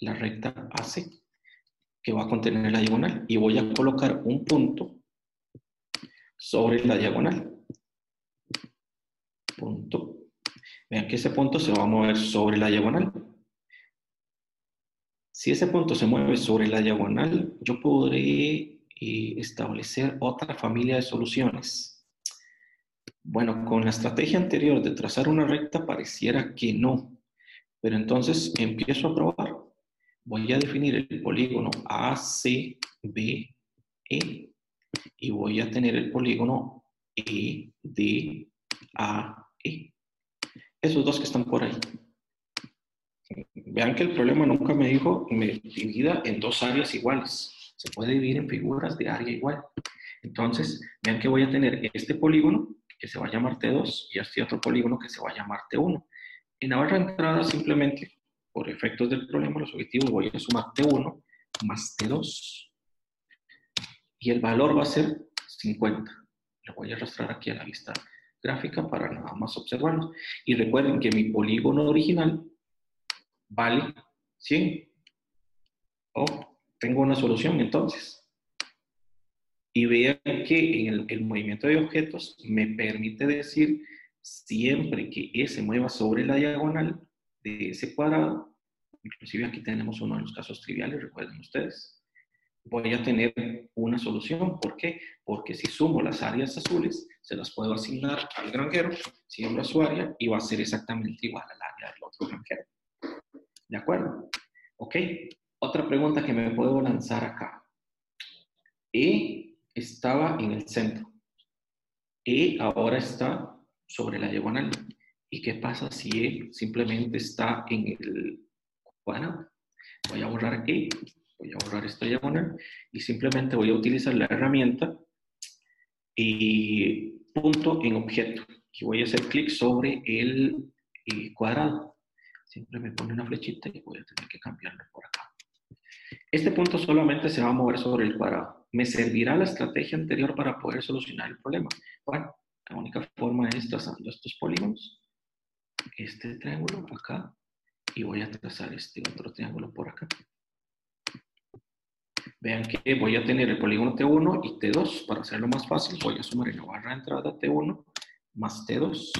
la recta AC que va a contener la diagonal y voy a colocar un punto sobre la diagonal. Punto. Vean que ese punto se va a mover sobre la diagonal. Si ese punto se mueve sobre la diagonal, yo podré eh, establecer otra familia de soluciones. Bueno, con la estrategia anterior de trazar una recta pareciera que no, pero entonces empiezo a probar. Voy a definir el polígono ACBE y voy a tener el polígono EDAE. Esos dos que están por ahí. Vean que el problema nunca me dijo me divida en dos áreas iguales. Se puede dividir en figuras de área igual. Entonces, vean que voy a tener este polígono que se va a llamar T2 y este otro polígono que se va a llamar T1. En la barra de entrada, simplemente, por efectos del problema, los objetivos voy a sumar T1 más T2. Y el valor va a ser 50. Lo voy a arrastrar aquí a la vista gráfica para nada más observarlo. Y recuerden que mi polígono original vale 100. Oh, tengo una solución entonces. Y vean que en el, movimiento de objetos me permite decir siempre que E se mueva sobre la diagonal de ese cuadrado, inclusive aquí tenemos uno de los casos triviales, recuerden ustedes, voy a tener una solución. ¿Por qué? Porque si sumo las áreas azules, se las puedo asignar al granjero, siembra su área y va a ser exactamente igual al área del otro granjero. ¿De acuerdo? Ok. Otra pregunta que me puedo lanzar acá. E estaba en el centro. E ahora está sobre la diagonal. ¿Y qué pasa si E simplemente está en el cuadrado? Voy a borrar E, voy a borrar esta diagonal y simplemente voy a utilizar la herramienta y punto en objeto. Y voy a hacer clic sobre el cuadrado siempre me pone una flechita y voy a tener que cambiarlo por acá. Este punto solamente se va a mover sobre el cuadrado. ¿Me servirá la estrategia anterior para poder solucionar el problema? Bueno, la única forma es trazando estos polígonos, este triángulo acá, y voy a trazar este otro triángulo por acá. Vean que voy a tener el polígono T1 y T2. Para hacerlo más fácil, voy a sumar en la barra de entrada T1 más T2.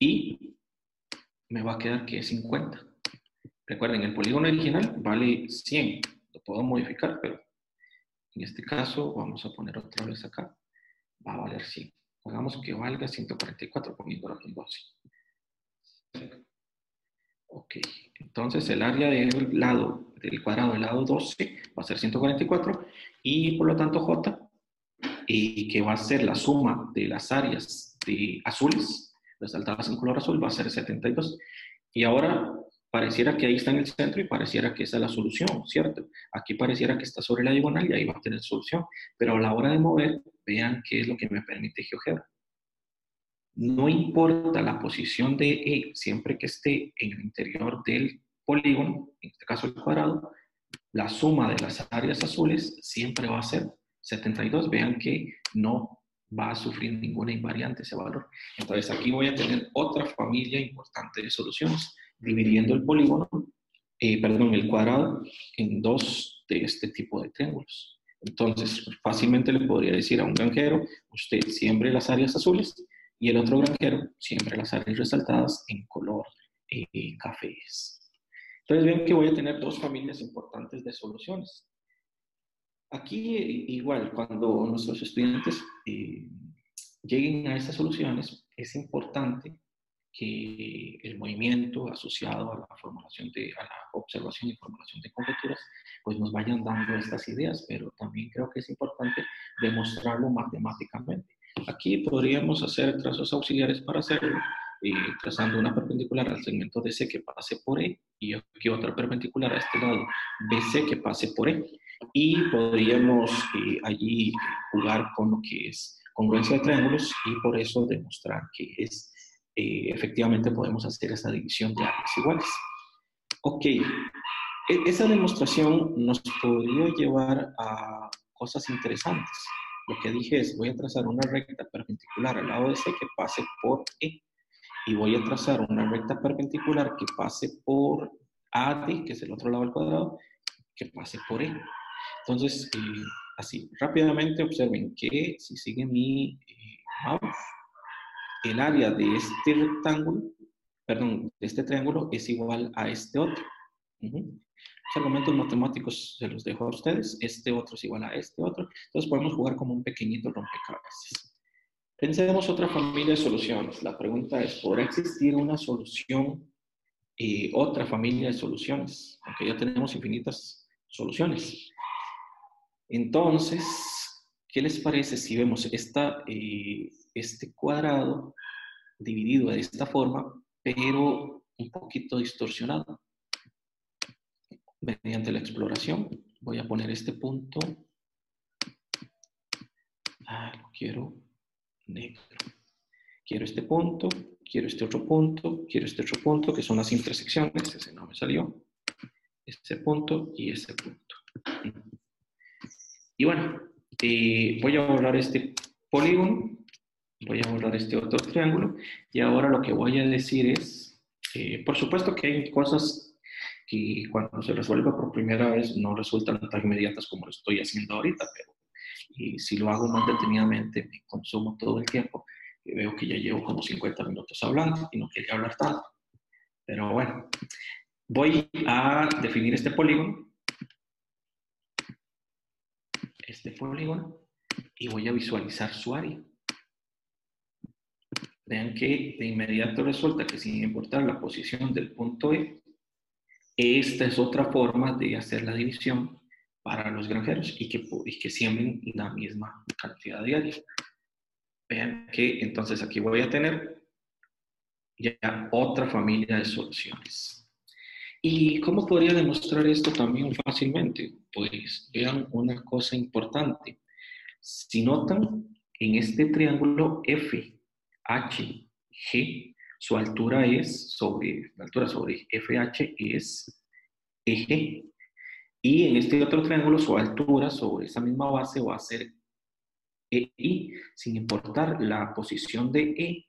Y me va a quedar que es 50. Recuerden, el polígono original vale 100. Lo puedo modificar, pero en este caso vamos a poner otra vez acá. Va a valer 100. Hagamos que valga 144 poniéndolo en 12. Ok, entonces el área del lado del cuadrado del lado 12 va a ser 144 y por lo tanto J, y que va a ser la suma de las áreas de azules resaltadas en color azul, va a ser 72. Y ahora pareciera que ahí está en el centro y pareciera que esa es la solución, ¿cierto? Aquí pareciera que está sobre la diagonal y ahí va a tener solución. Pero a la hora de mover, vean qué es lo que me permite GeoGebra. No importa la posición de E, siempre que esté en el interior del polígono, en este caso el cuadrado, la suma de las áreas azules siempre va a ser 72. Vean que no va a sufrir ninguna invariante ese valor. Entonces aquí voy a tener otra familia importante de soluciones, dividiendo el polígono, eh, perdón, el cuadrado en dos de este tipo de triángulos. Entonces, fácilmente le podría decir a un granjero, usted siembre las áreas azules y el otro granjero siempre las áreas resaltadas en color eh, cafés. Entonces ven que voy a tener dos familias importantes de soluciones. Aquí igual, cuando nuestros estudiantes eh, lleguen a estas soluciones, es importante que el movimiento asociado a la formulación de, a la observación y formulación de conjeturas, pues nos vayan dando estas ideas, pero también creo que es importante demostrarlo matemáticamente. Aquí podríamos hacer trazos auxiliares para hacerlo, eh, trazando una perpendicular al segmento DC que pase por E y aquí otra perpendicular a este lado BC que pase por E. Y podríamos eh, allí jugar con lo que es congruencia de triángulos y por eso demostrar que es eh, efectivamente podemos hacer esa división de áreas iguales. Ok, e, esa demostración nos podría llevar a cosas interesantes. Lo que dije es, voy a trazar una recta perpendicular al lado de C que pase por E. Y voy a trazar una recta perpendicular que pase por AD, que es el otro lado del cuadrado, que pase por E. Entonces, eh, así, rápidamente observen que si sigue mi eh, mouse, el área de este rectángulo, perdón, de este triángulo es igual a este otro. Los argumentos matemáticos se los dejo a ustedes. Este otro es igual a este otro. Entonces podemos jugar como un pequeñito rompecabezas. Pensemos otra familia de soluciones. La pregunta es, ¿podrá existir una solución, y otra familia de soluciones? Aunque ya tenemos infinitas soluciones. Entonces, ¿qué les parece si vemos esta, eh, este cuadrado dividido de esta forma, pero un poquito distorsionado. Mediante la exploración, voy a poner este punto. Ah, lo quiero negro. Quiero este punto, quiero este otro punto, quiero este otro punto, que son las intersecciones. Ese no me salió. Este punto y este punto. Y bueno, eh, voy a borrar este polígono Voy a borrar este otro triángulo y ahora lo que voy a decir es, eh, por supuesto que hay cosas que cuando se resuelva por primera vez no resultan tan inmediatas como lo estoy haciendo ahorita, pero y si lo hago más detenidamente me consumo todo el tiempo y veo que ya llevo como 50 minutos hablando y no quería hablar tanto. Pero bueno, voy a definir este polígono, este polígono, y voy a visualizar su área. Vean que de inmediato resulta que sin importar la posición del punto E, esta es otra forma de hacer la división para los granjeros y que, y que siembren la misma cantidad diaria. Vean que entonces aquí voy a tener ya otra familia de soluciones. ¿Y cómo podría demostrar esto también fácilmente? Pues vean una cosa importante. Si notan, en este triángulo F FG, su altura es sobre, la altura sobre FH es EG. Y en este otro triángulo, su altura sobre esa misma base va a ser EI, sin importar la posición de E.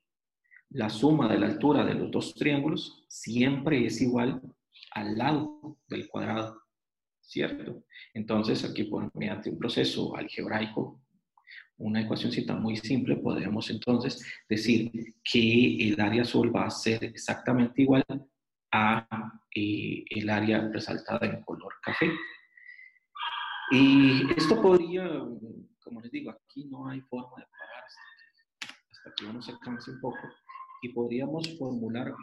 La suma de la altura de los dos triángulos siempre es igual al lado del cuadrado, ¿cierto? Entonces, aquí por mediante un proceso algebraico una ecuacióncita muy simple, podemos entonces decir que el área azul va a ser exactamente igual a eh, el área resaltada en color café. Y esto podría, como les digo, aquí no hay forma de parar hasta que uno se canse un poco y podríamos formular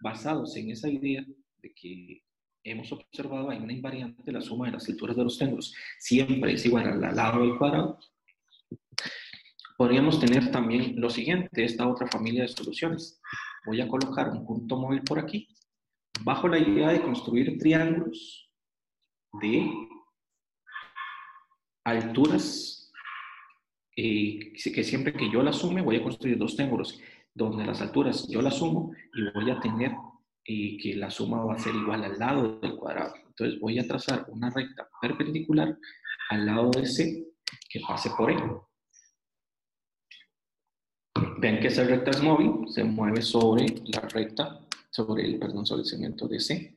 basados en esa idea de que hemos observado hay una invariante, la suma de las alturas de los triángulos siempre es igual al lado del cuadrado, Podríamos tener también lo siguiente, esta otra familia de soluciones. Voy a colocar un punto móvil por aquí, bajo la idea de construir triángulos de alturas, eh, que siempre que yo las sume, voy a construir dos triángulos. Donde las alturas yo las sumo y voy a tener eh, que la suma va a ser igual al lado del cuadrado. Entonces voy a trazar una recta perpendicular al lado de C que pase por E. Ven que esa recta es móvil, se mueve sobre la recta, sobre el, perdón, sobre el segmento de C.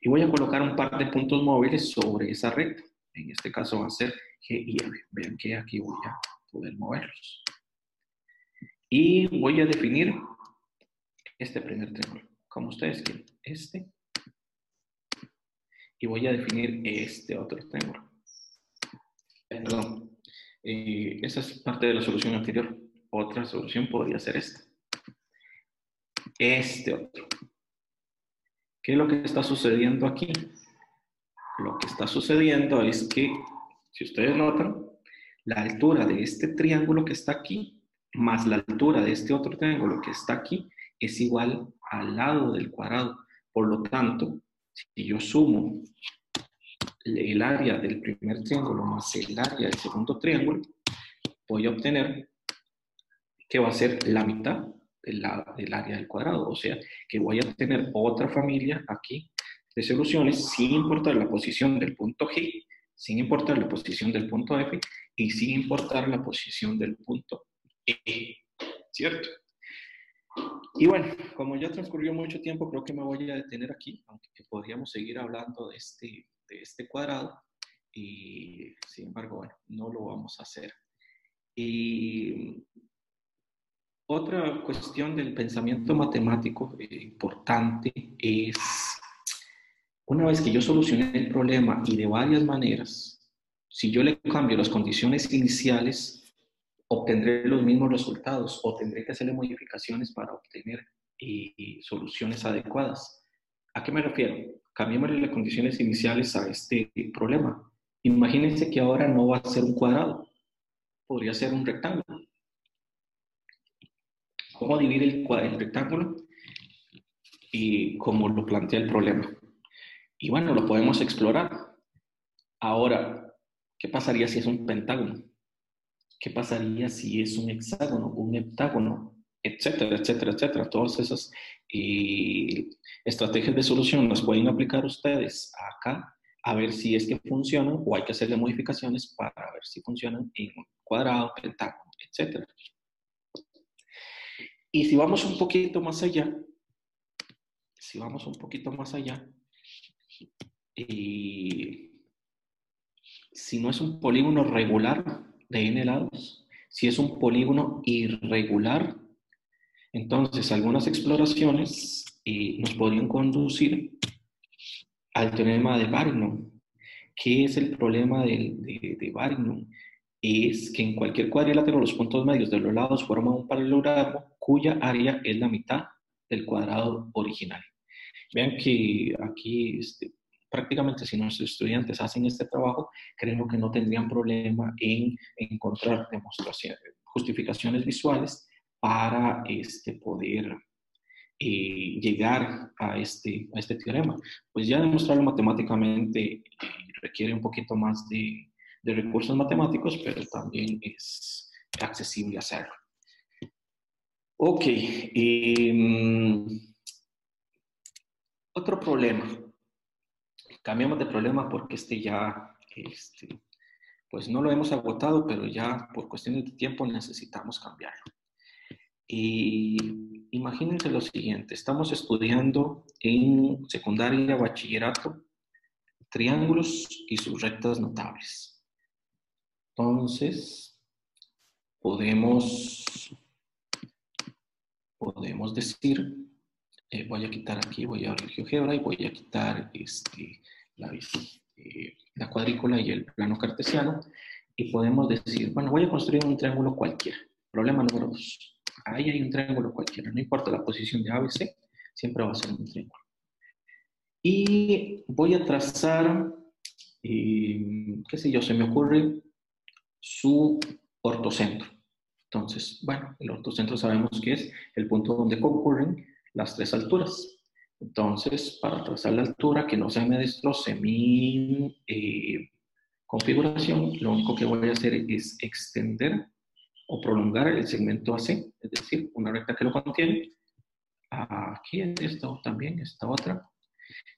Y voy a colocar un par de puntos móviles sobre esa recta. En este caso va a ser G y F. Vean que aquí voy a poder moverlos. Y voy a definir este primer triángulo, como ustedes quieren. Este y voy a definir este otro triángulo. Perdón. Eh, esa es parte de la solución anterior. Otra solución podría ser esta. Este otro. ¿Qué es lo que está sucediendo aquí? Lo que está sucediendo es que, si ustedes notan, la altura de este triángulo que está aquí más la altura de este otro triángulo que está aquí es igual al lado del cuadrado. Por lo tanto, si yo sumo el área del primer triángulo más el área del segundo triángulo, voy a obtener que va a ser la mitad del, área del cuadrado. O sea, que voy a tener otra familia aquí de soluciones sin importar la posición del punto G, sin importar la posición del punto F y sin importar la posición del punto E. ¿Cierto? Y bueno, como ya transcurrió mucho tiempo, creo que me voy a detener aquí, aunque podríamos seguir hablando de este, de este cuadrado. Y sin embargo, bueno, no lo vamos a hacer. Y otra cuestión del pensamiento matemático eh, importante es, una vez que yo solucioné el problema y de varias maneras, si yo le cambio las condiciones iniciales, obtendré los mismos resultados o tendré que hacerle modificaciones para obtener eh, soluciones adecuadas. ¿A qué me refiero? Cambiemos las condiciones iniciales a este problema. Imagínense que ahora no va a ser un cuadrado, podría ser un rectángulo. ¿Cómo dividir el, el rectángulo? Y cómo lo plantea el problema. Y bueno, lo podemos explorar. Ahora, ¿qué pasaría si es un pentágono? ¿Qué pasaría si es un hexágono, un heptágono, etcétera, etcétera, etcétera? Todas esas eh, estrategias de solución las pueden aplicar ustedes acá a ver si es que funcionan o hay que hacerle modificaciones para ver si funcionan en cuadrado, pentágono, etcétera. Y si vamos un poquito más allá, si vamos un poquito más allá, eh, si no es un polígono regular, de n lados. Si es un polígono irregular, entonces algunas exploraciones eh, nos podrían conducir al teorema de Barnum. ¿Qué es el problema de, de, de Barnum? Es que en cualquier cuadrilátero los puntos medios de los lados forman un paralelogramo cuya área es la mitad del cuadrado original. Vean que aquí este, prácticamente si nuestros estudiantes hacen este trabajo, creo que no tendrían problema en encontrar demostraciones, justificaciones visuales para este, poder eh, llegar a este, a este teorema. Pues ya demostrarlo matemáticamente eh, requiere un poquito más de, de, recursos matemáticos, pero también es accesible hacerlo. Ok. Em, otro problema cambiamos de problema porque este ya, este, pues no lo hemos agotado, pero ya por cuestiones de tiempo necesitamos cambiarlo. Y imagínense lo siguiente, estamos estudiando en secundaria, bachillerato, triángulos y sus rectas notables. Entonces, podemos, podemos decir, eh, voy a quitar aquí, voy a abrir GeoGebra y voy a quitar este, eh, la, cuadrícula y el plano cartesiano y podemos decir, bueno, voy a construir un triángulo cualquiera. Problema número dos. Ahí hay un triángulo cualquiera, no importa la posición de ABC, siempre va a ser un triángulo. Y voy a trazar, eh, qué sé yo, se me ocurre su ortocentro. Entonces, bueno, el ortocentro sabemos que es el punto donde concurren las tres alturas. Entonces, para trazar la altura, que no se me destroce mi eh, configuración, lo único que voy a hacer es extender o prolongar el segmento AC, es decir, una recta que lo contiene. Aquí es esto también, esta otra.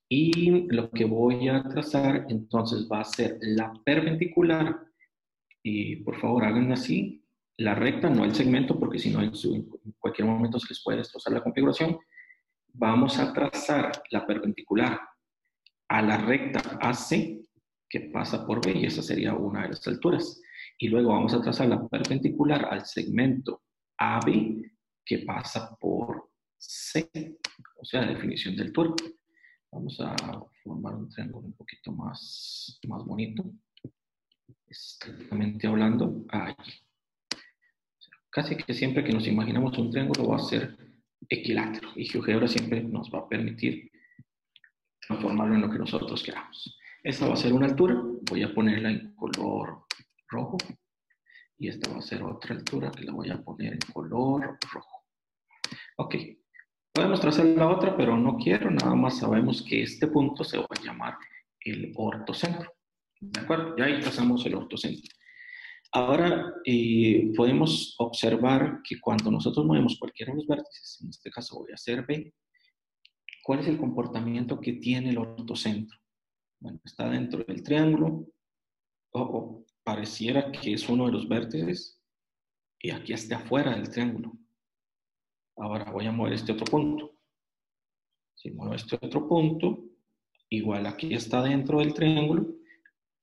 Y lo que voy a trazar entonces va a ser la perpendicular. Y por favor hagan así, la recta, no el segmento, porque si no en, cualquier momento se les puede destrozar la configuración vamos a trazar la perpendicular a la recta AC que pasa por B y esa sería una de las alturas. Y luego vamos a trazar la perpendicular al segmento AB que pasa por C, o sea, la definición del altura. Vamos a formar un triángulo un poquito más, más bonito. Estéticamente hablando, ahí. Casi que siempre que nos imaginamos un triángulo va a ser equilátero y GeoGebra siempre nos va a permitir transformarlo en lo que nosotros queramos. Esta va a ser una altura, voy a ponerla en color rojo y esta va a ser otra altura que la voy a poner en color rojo. Ok, podemos trazar la otra, pero no quiero, nada más sabemos que este punto se va a llamar el ortocentro. ¿De acuerdo? Ya ahí trazamos el ortocentro. Ahora eh, podemos observar que cuando nosotros movemos cualquiera de los vértices, en este caso voy a hacer B, ¿cuál es el comportamiento que tiene el ortocentro? Bueno, está dentro del triángulo, o, pareciera que es uno de los vértices, y aquí está afuera del triángulo. Ahora voy a mover este otro punto. Si muevo este otro punto, igual aquí está dentro del triángulo,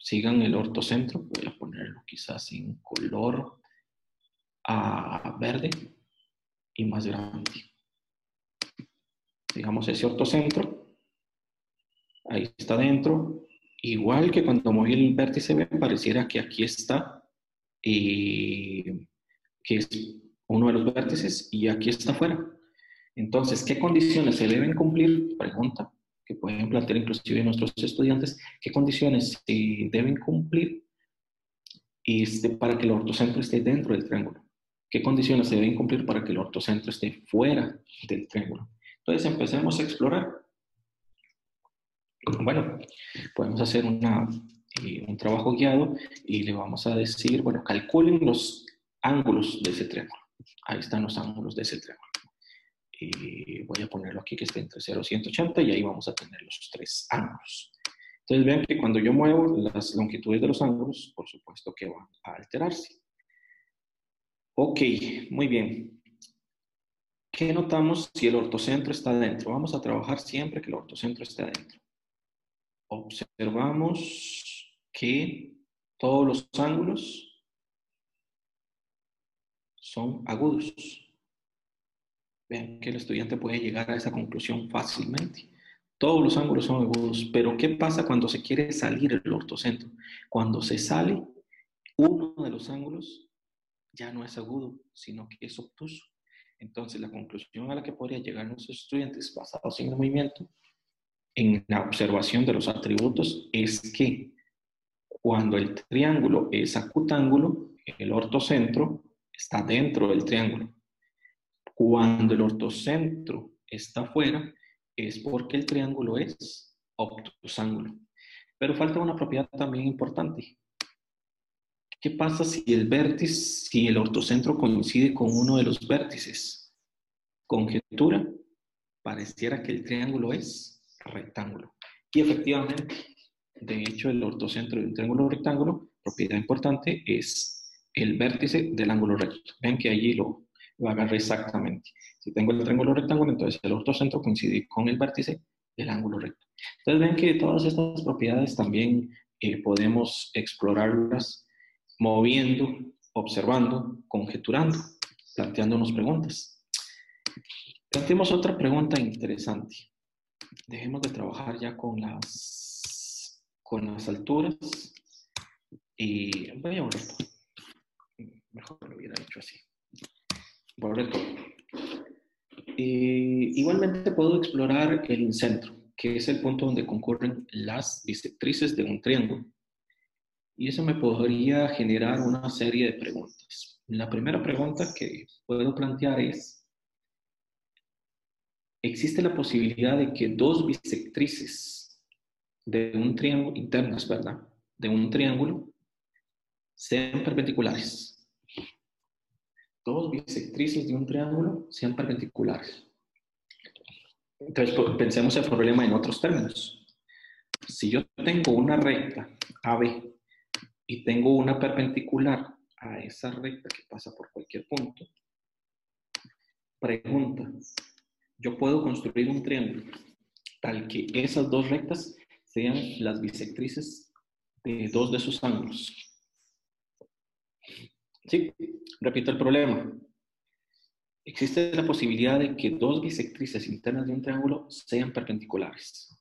sigan el ortocentro, voy a ponerlo quizás en color a verde y más grande. Digamos ese ortocentro, ahí está dentro, igual que cuando moví el vértice B, pareciera que aquí está, eh, que es uno de los vértices y aquí está afuera. Entonces, ¿qué condiciones se deben cumplir? Pregunta que pueden plantear inclusive nuestros estudiantes, qué condiciones se deben cumplir este, para que el ortocentro esté dentro del triángulo. ¿Qué condiciones se deben cumplir para que el ortocentro esté fuera del triángulo? Entonces empecemos a explorar. Bueno, podemos hacer eh, un trabajo guiado y le vamos a decir, bueno, calculen los ángulos de ese triángulo. Ahí están los ángulos de ese triángulo voy a ponerlo aquí que esté entre 0 y 180 y ahí vamos a tener los tres ángulos. Entonces vean que cuando yo muevo las longitudes de los ángulos, por supuesto que van a alterarse. Ok, muy bien. ¿Qué notamos si el ortocentro está dentro? Vamos a trabajar siempre que el ortocentro esté dentro. Observamos que todos los ángulos son agudos. Vean que el estudiante puede llegar a esa conclusión fácilmente. Todos los ángulos son agudos, pero ¿qué pasa cuando se quiere salir el ortocentro? Cuando se sale, uno de los ángulos ya no es agudo, sino que es obtuso. Entonces, la conclusión a la que podrían llegar nuestros estudiantes basados en el movimiento, en la observación de los atributos, es que cuando el triángulo es acutángulo, el ortocentro está dentro del triángulo. Cuando el ortocentro está fuera, es porque el triángulo es obtusángulo. Pero falta una propiedad también importante. ¿Qué pasa si el vértice, si el ortocentro coincide con uno de los vértices? Conjetura, pareciera que el triángulo es rectángulo. Y efectivamente, de hecho, el ortocentro de un triángulo rectángulo, propiedad importante, es el vértice del ángulo recto. Ven que allí lo, lo agarré exactamente. Si tengo el triángulo rectángulo, entonces el ortocentro coincide con el vértice del ángulo recto. Entonces ven que todas estas propiedades también eh, podemos explorarlas moviendo, observando, conjeturando, planteándonos preguntas. Planteemos otra pregunta interesante. Dejemos de trabajar ya con las, con las alturas y voy a borrar Mejor lo hubiera hecho así. Correcto. igualmente puedo explorar el centro, que es el punto donde concurren las bisectrices de un triángulo. Y eso me podría generar una serie de preguntas. La primera pregunta que puedo plantear es, ¿existe la posibilidad de que dos bisectrices de un triángulo, internas, ¿verdad? De un triángulo, sean perpendiculares? Dos bisectrices de un triángulo sean perpendiculares. Entonces, pues, pensemos el problema en otros términos. Si yo tengo una recta AB y tengo una perpendicular a esa recta que pasa por cualquier punto, pregunta, yo puedo construir un triángulo tal que esas dos rectas sean las bisectrices de dos de sus ángulos. Sí, repito el problema. Existe la posibilidad de que dos bisectrices internas de un triángulo sean perpendiculares.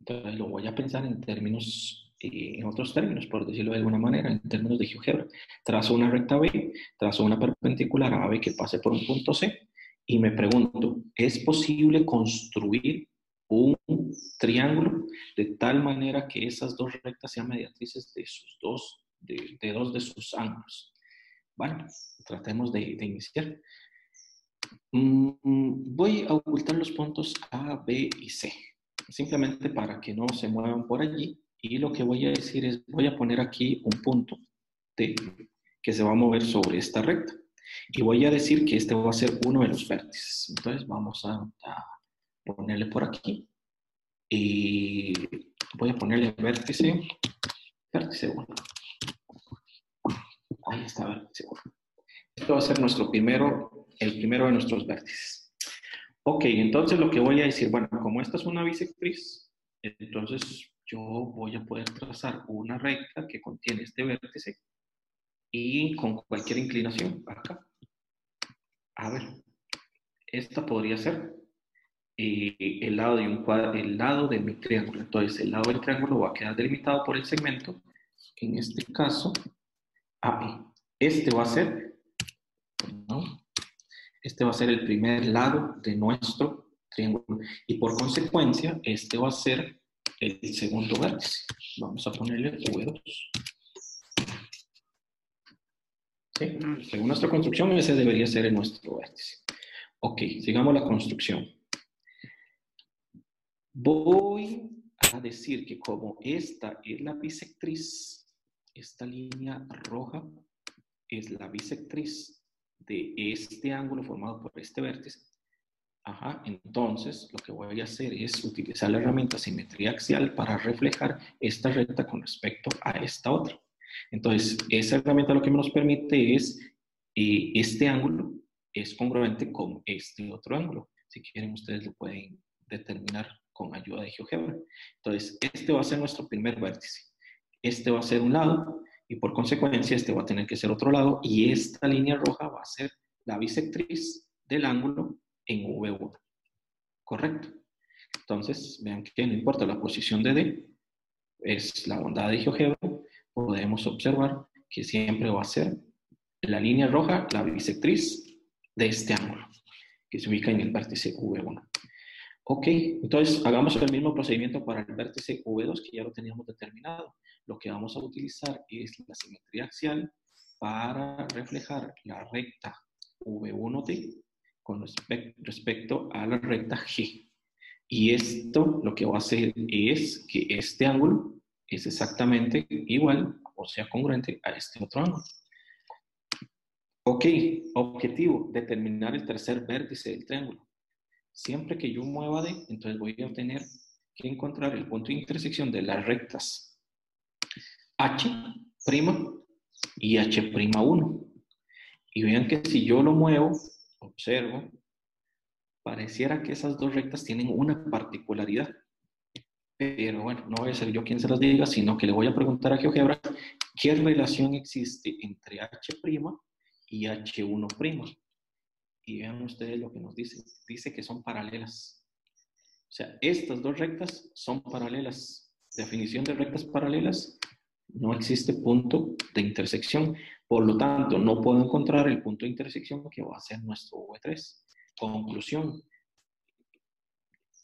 Entonces lo voy a pensar en términos, eh, en otros términos, por decirlo de alguna manera, en términos de GeoGebra. Trazo una recta B, trazo una perpendicular a B que pase por un punto C y me pregunto, ¿es posible construir un triángulo de tal manera que esas dos rectas sean mediatrices de sus dos, de, dos de sus ángulos? Bueno, tratemos de, de iniciar. Mm, voy a ocultar los puntos A, B y C, simplemente para que no se muevan por allí. Y lo que voy a decir es, voy a poner aquí un punto T que se va a mover sobre esta recta. Y voy a decir que este va a ser uno de los vértices. Entonces vamos a, ponerle por aquí. Y voy a ponerle vértice, vértice 1. Ahí 1. Esto va a ser nuestro primero, el primero de nuestros vértices. Ok, entonces lo que voy a decir, bueno, como esta es una bisectriz, entonces yo voy a poder trazar una recta que contiene este vértice y con cualquier inclinación acá. A ver, esta podría ser eh, el, lado de un el lado de mi triángulo. Entonces, el lado del triángulo va a quedar delimitado por el segmento, en este caso, AB. Este va a ser, este va a ser el primer lado de nuestro triángulo. Y por consecuencia, este va a ser el segundo vértice. Vamos a ponerle V2. Según nuestra construcción, ese debería ser nuestro vértice. Ok, sigamos la construcción. Voy a decir que como esta es la bisectriz, esta línea roja es la bisectriz de este ángulo formado por este vértice, Ajá, entonces lo que voy a hacer es utilizar la herramienta simetría axial para reflejar esta recta con respecto a esta otra. Entonces, esa herramienta lo que nos permite es, eh, este ángulo es congruente con este otro ángulo. Si quieren, ustedes lo pueden determinar con ayuda de GeoGebra. Entonces, este va a ser nuestro primer vértice. Este va a ser un lado y por consecuencia este va a tener que ser otro lado y esta línea roja va a ser la bisectriz del ángulo en V1. ¿Correcto? Entonces, vean que no importa la posición de D, es la bondad de GeoGebra podemos observar que siempre va a ser la línea roja, la bisectriz de este ángulo, que se ubica en el vértice V1. Ok, entonces hagamos el mismo procedimiento para el vértice V2 que ya lo teníamos determinado. Lo que vamos a utilizar es la simetría axial para reflejar la recta V1T con respecto a la recta G. Y esto lo que va a hacer es que este ángulo es exactamente igual o sea congruente a este otro ángulo. Ok, objetivo, determinar el tercer vértice del triángulo. Siempre que yo mueva D, entonces voy a tener que encontrar el punto de intersección de las rectas H' y H'1. Y vean que si yo lo muevo, observo, pareciera que esas dos rectas tienen una particularidad. Pero bueno, no voy a ser yo quien se las diga, sino que le voy a preguntar a GeoGebra qué relación existe entre H' y H1'. Y vean ustedes lo que nos dice. Dice que son paralelas. O sea, estas dos rectas son paralelas. Definición de rectas paralelas, no existe punto de intersección. Por lo tanto, no puedo encontrar el punto de intersección que va a ser nuestro V3. Conclusión,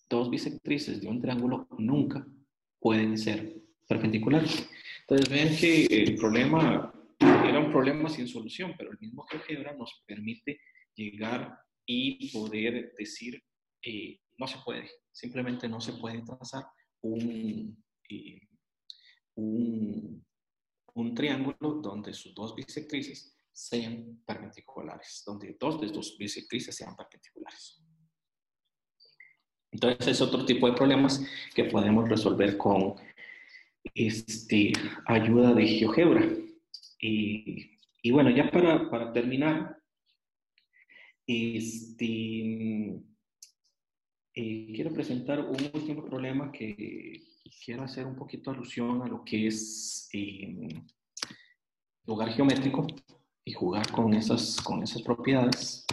dos bisectrices de un triángulo nunca pueden ser perpendiculares. Entonces ven que el problema era un problema sin solución, pero el mismo GeoGebra nos permite llegar y poder decir, eh, no se puede, simplemente no se puede trazar un, eh, un, un triángulo donde sus dos bisectrices sean perpendiculares, donde dos de sus bisectrices sean perpendiculares. Entonces es otro tipo de problemas que podemos resolver con este, ayuda de GeoGebra. Y, y bueno, ya para, para terminar, este, eh, quiero presentar un último problema que quiero hacer un poquito alusión a lo que es eh, lugar geométrico y jugar con esas, con esas propiedades.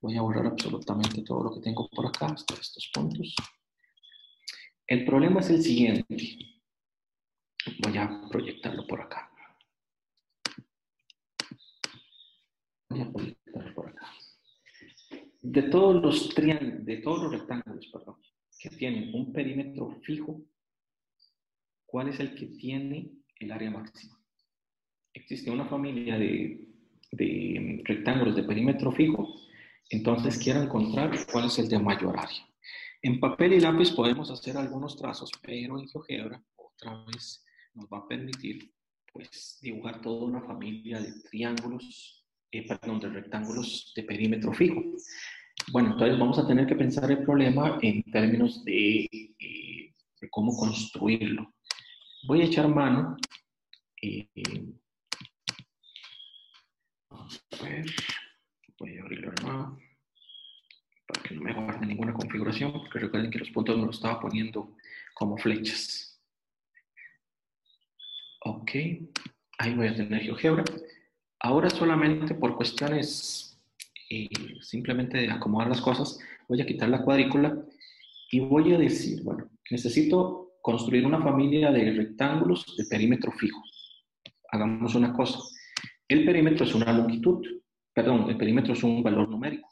Voy a borrar absolutamente todo lo que tengo por acá, hasta estos puntos. El problema es el siguiente. Voy a proyectarlo por acá. Voy a. De todos los triángulos, de todos los rectángulos, perdón, que tienen un perímetro fijo, ¿cuál es el que tiene el área máxima? Existe una familia de, de rectángulos de perímetro fijo, entonces quiero encontrar cuál es el de mayor área. En papel y lápiz podemos hacer algunos trazos, pero en GeoGebra otra vez nos va a permitir pues, dibujar toda una familia de triángulos, eh, perdón, de rectángulos de perímetro fijo. Bueno, entonces vamos a tener que pensar el problema en términos de, eh, cómo construirlo. Voy a echar mano. Eh, vamos a ver. Voy a abrirlo nuevo para que no me guarde ninguna configuración, porque recuerden que los puntos me los estaba poniendo como flechas. Ok, ahí voy a tener GeoGebra. Ahora solamente por cuestiones eh, simplemente de acomodar las cosas, voy a quitar la cuadrícula y voy a decir, bueno, necesito construir una familia de rectángulos de perímetro fijo. Hagamos una cosa. El perímetro es una longitud, perdón, el perímetro es un valor numérico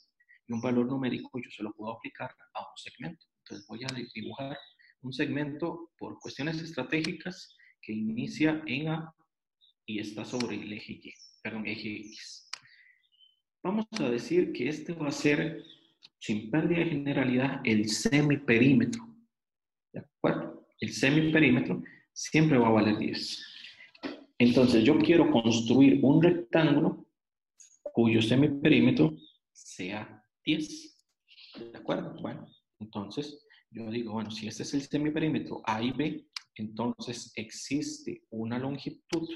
y un valor numérico yo se lo puedo aplicar a un segmento. Entonces voy a dibujar un segmento por cuestiones estratégicas que inicia en A y está sobre el eje Y, perdón, eje X. Vamos a decir que este va a ser, sin pérdida de generalidad, el semiperímetro. ¿De acuerdo? El semiperímetro siempre va a valer 10. Entonces yo quiero construir un rectángulo cuyo semiperímetro sea 10. ¿De acuerdo? Bueno, entonces yo digo, bueno, si este es el semiperímetro A y B, entonces existe una longitud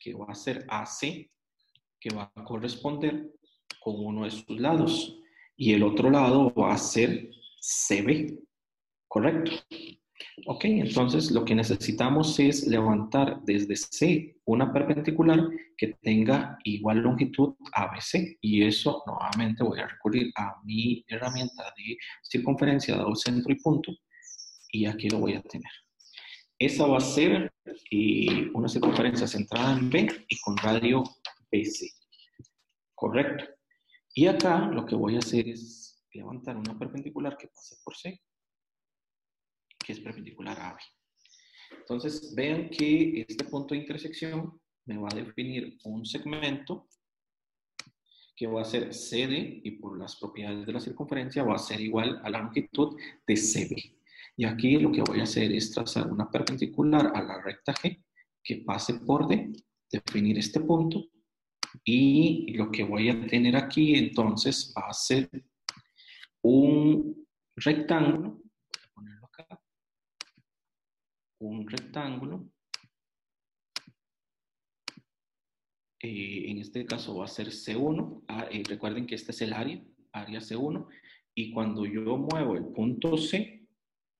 que va a ser AC, que va a corresponder con uno de sus lados, y el otro lado va a ser CB, ¿correcto? Ok, entonces lo que necesitamos es levantar desde C una perpendicular que tenga igual longitud ABC y eso nuevamente voy a recurrir a mi herramienta de circunferencia dado centro y punto y aquí lo voy a tener. Esa va a ser eh, una circunferencia centrada en B y con radio BC. Correcto. Y acá lo que voy a hacer es levantar una perpendicular que pase por C que es perpendicular a B. Entonces, vean que este punto de intersección me va a definir un segmento que va a ser CD y por las propiedades de la circunferencia va a ser igual a la longitud de CB. Y aquí lo que voy a hacer es trazar una perpendicular a la recta G que pase por D, definir este punto y lo que voy a tener aquí entonces va a ser un rectángulo un rectángulo. Eh, en este caso va a ser C1. Ah, eh, recuerden que este es el área, área C1. Y cuando yo muevo el punto C,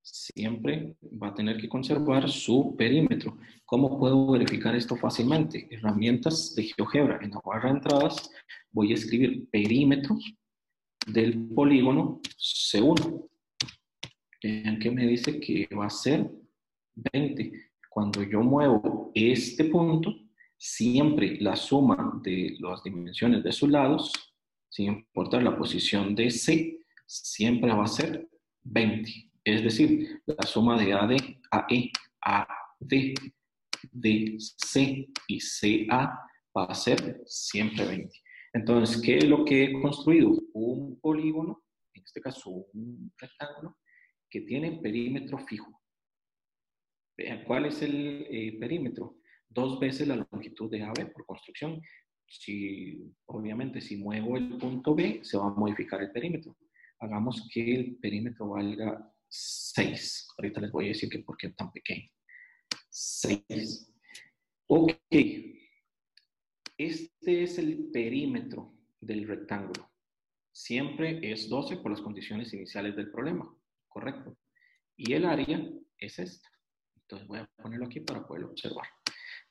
siempre va a tener que conservar su perímetro. ¿Cómo puedo verificar esto fácilmente? Herramientas de GeoGebra. En la barra de entradas voy a escribir perímetro del polígono C1. Vean que me dice que va a ser 20. Cuando yo muevo este punto, siempre la suma de las dimensiones de sus lados, sin importar la posición de C, siempre va a ser 20. Es decir, la suma de AD, AE, AD, de C y CA va a ser siempre 20. Entonces, ¿qué es lo que he construido? Un polígono, en este caso un rectángulo, que tiene perímetro fijo. ¿cuál es el eh, perímetro? Dos veces la longitud de AB por construcción. Si, obviamente, si muevo el punto B, se va a modificar el perímetro. Hagamos que el perímetro valga 6. Ahorita les voy a decir que por qué tan pequeño. 6. Ok. Este es el perímetro del rectángulo. Siempre es 12 por las condiciones iniciales del problema, ¿correcto? Y el área es esta. Entonces voy a ponerlo aquí para poderlo observar.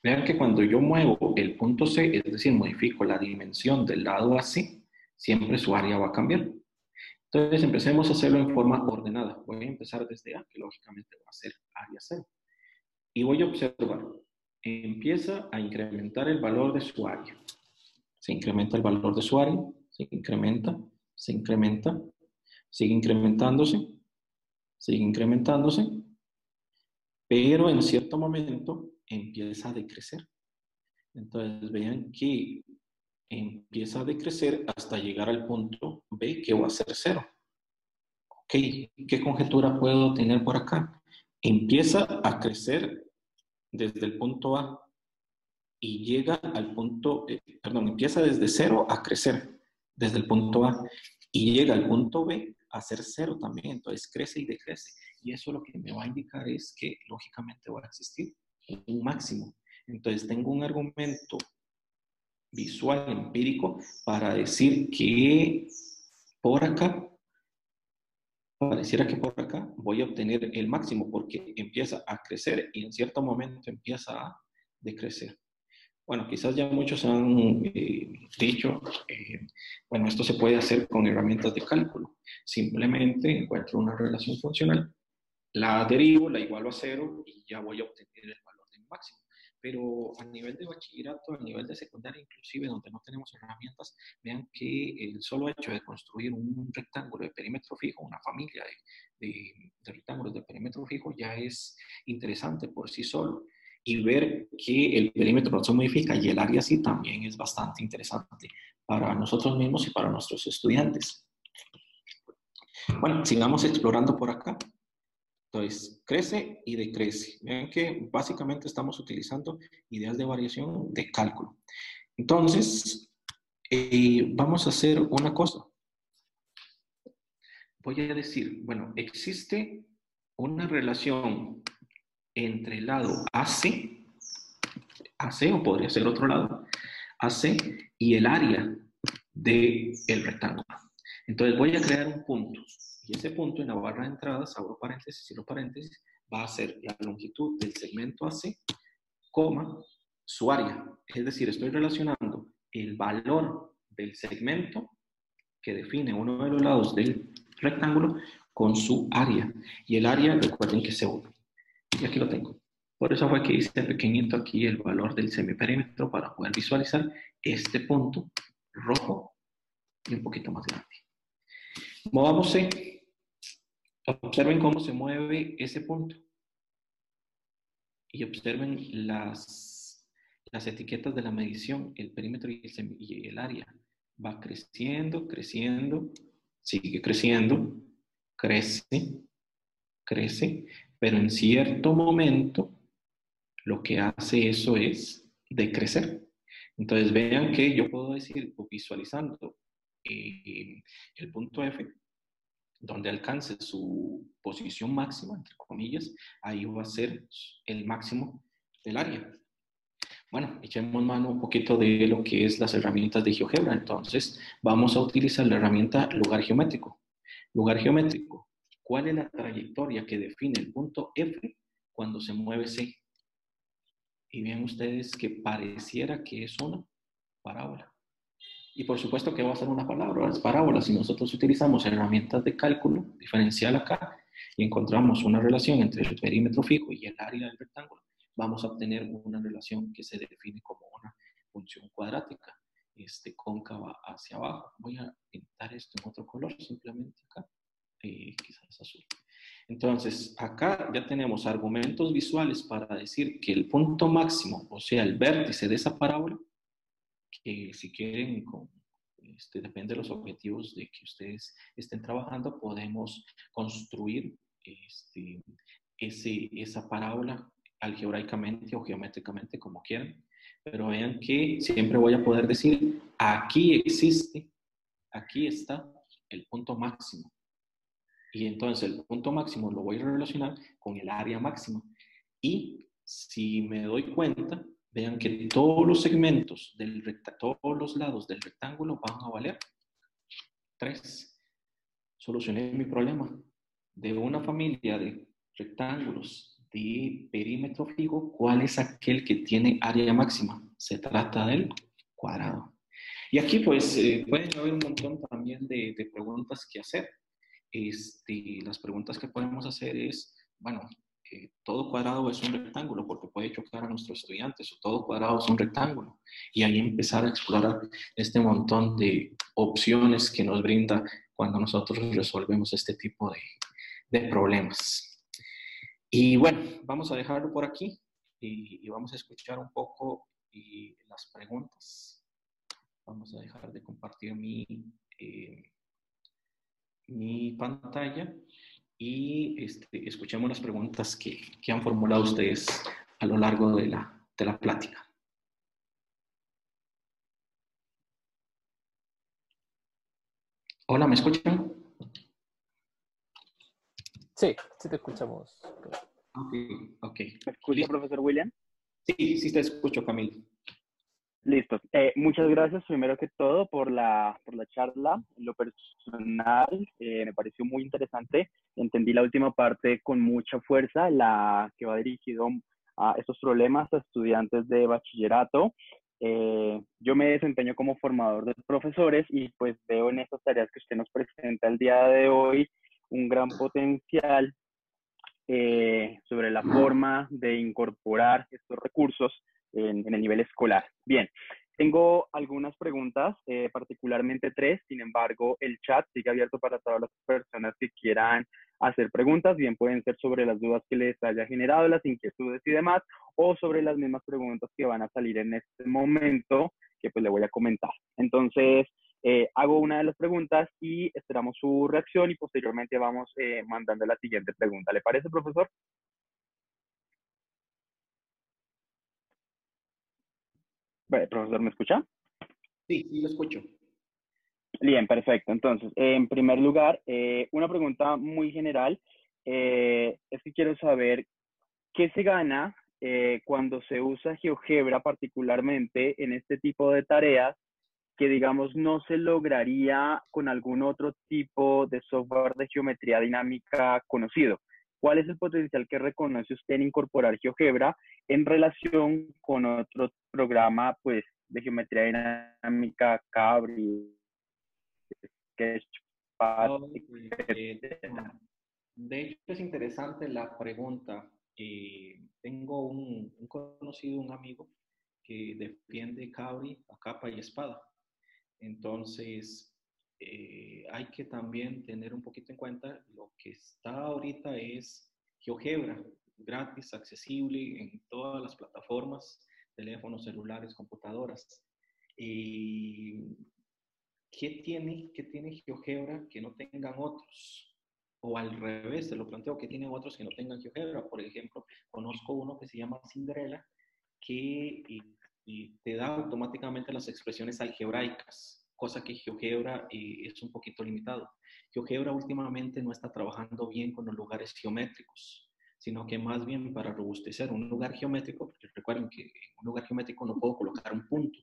Vean que cuando yo muevo el punto C, es decir, modifico la dimensión del lado AC, siempre su área va a cambiar. Entonces empecemos a hacerlo en forma ordenada. Voy a empezar desde A, que lógicamente va a ser área 0. Y voy a observar. Empieza a incrementar el valor de su área. Se incrementa el valor de su área, se incrementa, se incrementa, sigue incrementándose, sigue incrementándose, pero en cierto momento empieza a decrecer. Entonces vean que empieza a decrecer hasta llegar al punto B, que va a ser cero. Ok, ¿qué conjetura puedo tener por acá? Empieza a crecer desde el punto A y llega al punto, eh, perdón, empieza desde cero a crecer desde el punto A y llega al punto B a ser cero también, entonces crece y decrece. Y eso lo que me va a indicar es que lógicamente va a existir un máximo. Entonces tengo un argumento visual, empírico, para decir que por acá, pareciera que por acá voy a obtener el máximo porque empieza a crecer y en cierto momento empieza a decrecer. Bueno, quizás ya muchos han eh, dicho, eh, bueno, esto se puede hacer con herramientas de cálculo. Simplemente encuentro una relación funcional, la derivo, la igualo a cero y ya voy a obtener el valor del máximo pero a nivel de bachillerato, a nivel de secundaria inclusive, donde no tenemos herramientas, vean que el solo hecho de construir un rectángulo de perímetro fijo, una familia de, rectángulos de perímetro fijo, ya es interesante por sí solo. Y ver que el perímetro no se modifica y el área sí también es bastante interesante para nosotros mismos y para nuestros estudiantes. Bueno, sigamos explorando por acá. Entonces, crece y decrece. Vean que básicamente estamos utilizando ideas de variación de cálculo. Entonces, eh, vamos a hacer una cosa. Voy a decir, bueno, existe una relación entre el lado AC, AC o podría ser otro lado, AC y el área del el rectángulo. Entonces voy a crear un punto. Y ese punto en la barra de entradas, abro paréntesis, cierro paréntesis, va a ser la longitud del segmento AC, coma, su área. Es decir, estoy relacionando el valor del segmento que define uno de los lados del rectángulo con su área. Y el área, recuerden que se une. Y aquí lo tengo. Por eso fue que hice pequeñito aquí el valor del semiperímetro para poder visualizar este punto rojo y un poquito más grande. Movámosse Observen cómo se mueve ese punto. Y observen las, las etiquetas de la medición, el perímetro y el, área. Va creciendo, creciendo, sigue creciendo, crece, crece, pero en cierto momento lo que hace eso es decrecer. Entonces vean que yo puedo decir, visualizando eh, el punto F, donde alcance su posición máxima, entre comillas, ahí va a ser el máximo del área. Bueno, echemos mano un poquito de lo que es las herramientas de GeoGebra. Entonces, vamos a utilizar la herramienta lugar geométrico. Lugar geométrico. ¿Cuál es la trayectoria que define el punto F cuando se mueve C? Y ven ustedes que pareciera que es una parábola. Y por supuesto que va a ser una palabra, las parábolas. Si nosotros utilizamos herramientas de cálculo diferencial acá y encontramos una relación entre el perímetro fijo y el área del rectángulo, vamos a obtener una relación que se define como una función cuadrática, este, cóncava hacia abajo. Voy a pintar esto en otro color, simplemente acá, eh, quizás azul. Entonces, acá ya tenemos argumentos visuales para decir que el punto máximo, o sea, el vértice de esa parábola, que si quieren, este, depende de los objetivos de que ustedes estén trabajando, podemos construir este, ese, esa parábola algebraicamente o geométricamente, como quieran. Pero vean que siempre voy a poder decir, aquí existe, aquí está el punto máximo. Y entonces el punto máximo lo voy a relacionar con el área máxima. Y si me doy cuenta, vean que todos los segmentos, del todos los lados del rectángulo van a valer 3. Solucioné mi problema. De una familia de rectángulos de perímetro fijo, ¿cuál es aquel que tiene área máxima? Se trata del cuadrado. Y aquí pues eh, pueden haber un montón también de, de preguntas que hacer. este, las preguntas que podemos hacer es, bueno, todo cuadrado es un rectángulo porque puede chocar a nuestros estudiantes o todo cuadrado es un rectángulo. Y ahí empezar a explorar este montón de opciones que nos brinda cuando nosotros resolvemos este tipo de, problemas. Y bueno, vamos a dejarlo por aquí y, vamos a escuchar un poco las preguntas. Vamos a dejar de compartir mi, eh, mi pantalla y este, escuchemos las preguntas que, que, han formulado ustedes a lo largo de la, de la plática. Hola, ¿me escuchan? Sí, sí te escuchamos. Ok, ok. ¿Me escucha, profesor William? Sí, sí te escucho, Camilo. Listo. Eh, muchas gracias, primero que todo, por la, por la charla. En lo personal, eh, me pareció muy interesante. Entendí la última parte con mucha fuerza, la que va dirigido a estos problemas a estudiantes de bachillerato. Eh, yo me desempeño como formador de profesores y pues veo en estas tareas que usted nos presenta el día de hoy un gran potencial sobre la forma de incorporar estos recursos en, el nivel escolar. Bien, tengo algunas preguntas, eh, particularmente tres, sin embargo, el chat sigue abierto para todas las personas que quieran hacer preguntas, bien pueden ser sobre las dudas que les haya generado, las inquietudes y demás, o sobre las mismas preguntas que van a salir en este momento, que pues le voy a comentar. Entonces, eh, hago una de las preguntas y esperamos su reacción y posteriormente vamos eh, mandando la siguiente pregunta. ¿Le parece, profesor? Profesor, ¿me escucha? Sí, sí, lo escucho. Bien, perfecto. Entonces, en primer lugar, eh, una pregunta muy general. Eh, es que quiero saber qué se gana eh, cuando se usa GeoGebra particularmente en este tipo de tareas que, digamos, no se lograría con algún otro tipo de software de geometría dinámica conocido. ¿Cuál es el potencial que reconoce usted en incorporar GeoGebra en relación con otro programa pues, de geometría dinámica, Cabri, Sketchpad? de hecho, es interesante la pregunta. Eh, tengo un, un, conocido, un amigo, que defiende Cabri a capa y espada. Entonces, eh, hay que también tener un poquito en cuenta lo que está ahorita es GeoGebra, gratis, accesible en todas las plataformas, teléfonos, celulares, computadoras. ¿Qué tiene, ¿Qué tiene GeoGebra que no tengan otros? O al revés, te lo planteo, que tienen otros que no tengan GeoGebra? Por ejemplo, conozco uno que se llama Cinderella, que te da automáticamente las expresiones algebraicas cosa que GeoGebra eh, es un poquito limitado. GeoGebra últimamente no está trabajando bien con los lugares geométricos, sino que más bien para robustecer un lugar geométrico, porque recuerden que en un lugar geométrico no puedo colocar un punto.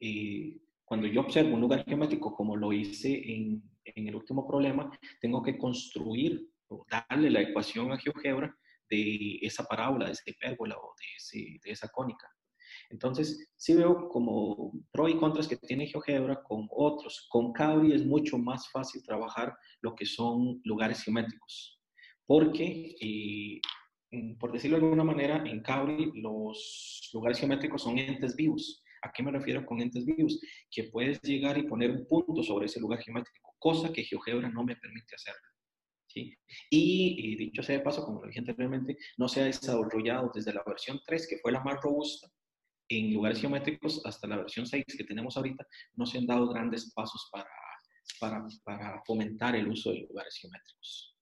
Eh, cuando yo observo un lugar geométrico como lo hice en, en el último problema, tengo que construir o darle la ecuación a GeoGebra de esa parábola, de esa hipérbola o de, de esa cónica. Entonces, sí veo como pro y contras que tiene GeoGebra con otros. Con Cabri es mucho más fácil trabajar lo que son lugares geométricos, porque, eh, por decirlo de alguna manera, en Cabri los lugares geométricos son entes vivos. ¿A qué me refiero con entes vivos? Que puedes llegar y poner un punto sobre ese lugar geométrico, cosa que GeoGebra no me permite hacer. ¿Sí? Y, y, dicho sea de paso, como lo dije anteriormente, no se ha desarrollado desde la versión 3, que fue la más robusta, en lugares geométricos, hasta la versión 6 que tenemos ahorita, no se han dado grandes pasos para, para, para fomentar el uso de lugares geométricos.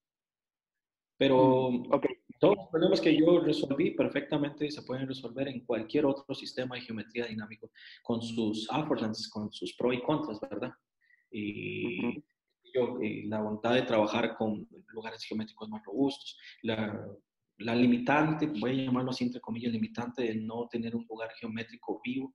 Pero mm, okay. todos los problemas que yo resolví perfectamente se pueden resolver en cualquier otro sistema de geometría dinámico, con sus affordances, con sus pros y contras, ¿verdad? Y yo, eh, la voluntad de trabajar con lugares geométricos más robustos, la la limitante, voy a llamarlo así entre comillas, limitante de no tener un lugar geométrico vivo,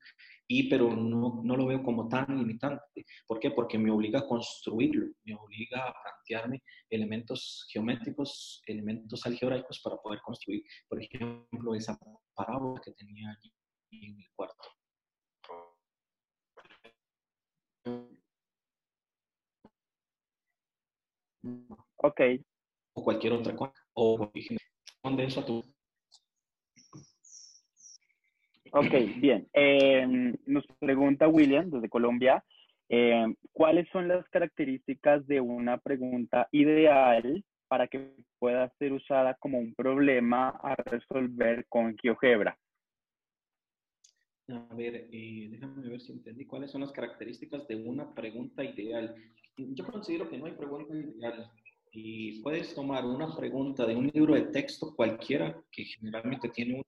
y pero no, no, lo veo como tan limitante. ¿Por qué? Porque me obliga a construirlo, me obliga a plantearme elementos geométricos, elementos algebraicos para poder construir, por ejemplo, esa parábola que tenía allí en el cuarto. Ok. O cualquier otra cosa. O a tu. Ok, bien. Em, nos pregunta William desde Colombia, em, ¿cuáles son las características de una pregunta ideal para que pueda ser usada como un problema a resolver con GeoGebra? A ver, eh, déjame ver si entendí cuáles son las características de una pregunta ideal. Yo considero que no hay pregunta ideal. Y puedes tomar una pregunta de un libro de texto cualquiera, que generalmente tiene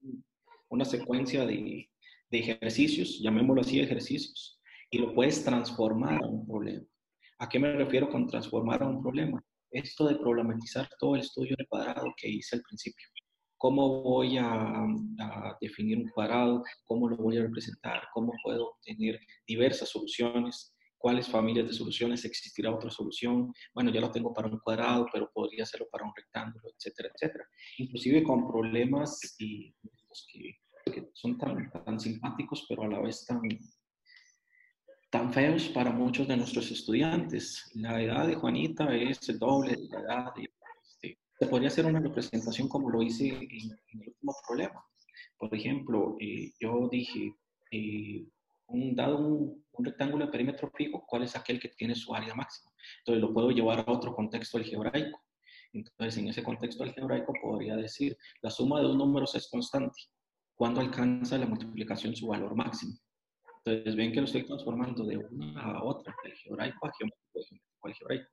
una secuencia de, ejercicios, llamémoslo así, ejercicios, y lo puedes transformar a un problema. ¿A qué me refiero con transformar a un problema? Esto de problematizar todo el estudio de cuadrado que hice al principio cómo voy a, definir un cuadrado, cómo lo voy a representar, cómo puedo obtener diversas soluciones, cuáles familias de soluciones existirá otra solución. Bueno, ya lo tengo para un cuadrado, pero podría hacerlo para un rectángulo, etcétera, etcétera. Inclusive con problemas y, que, son tan, tan simpáticos, pero a la vez tan, tan feos para muchos de nuestros estudiantes. La edad de Juanita es el doble de la edad de se podría hacer una representación como lo hice en, el último problema. Por ejemplo, eh, yo dije, eh, un, dado un, rectángulo de perímetro fijo, ¿cuál es aquel que tiene su área máxima? Entonces lo puedo llevar a otro contexto algebraico. Entonces, en ese contexto algebraico podría decir, la suma de dos números es constante. ¿Cuándo alcanza la multiplicación su valor máximo? Entonces, ven que lo estoy transformando de una a otra, de algebraico a geométrico, algebraico.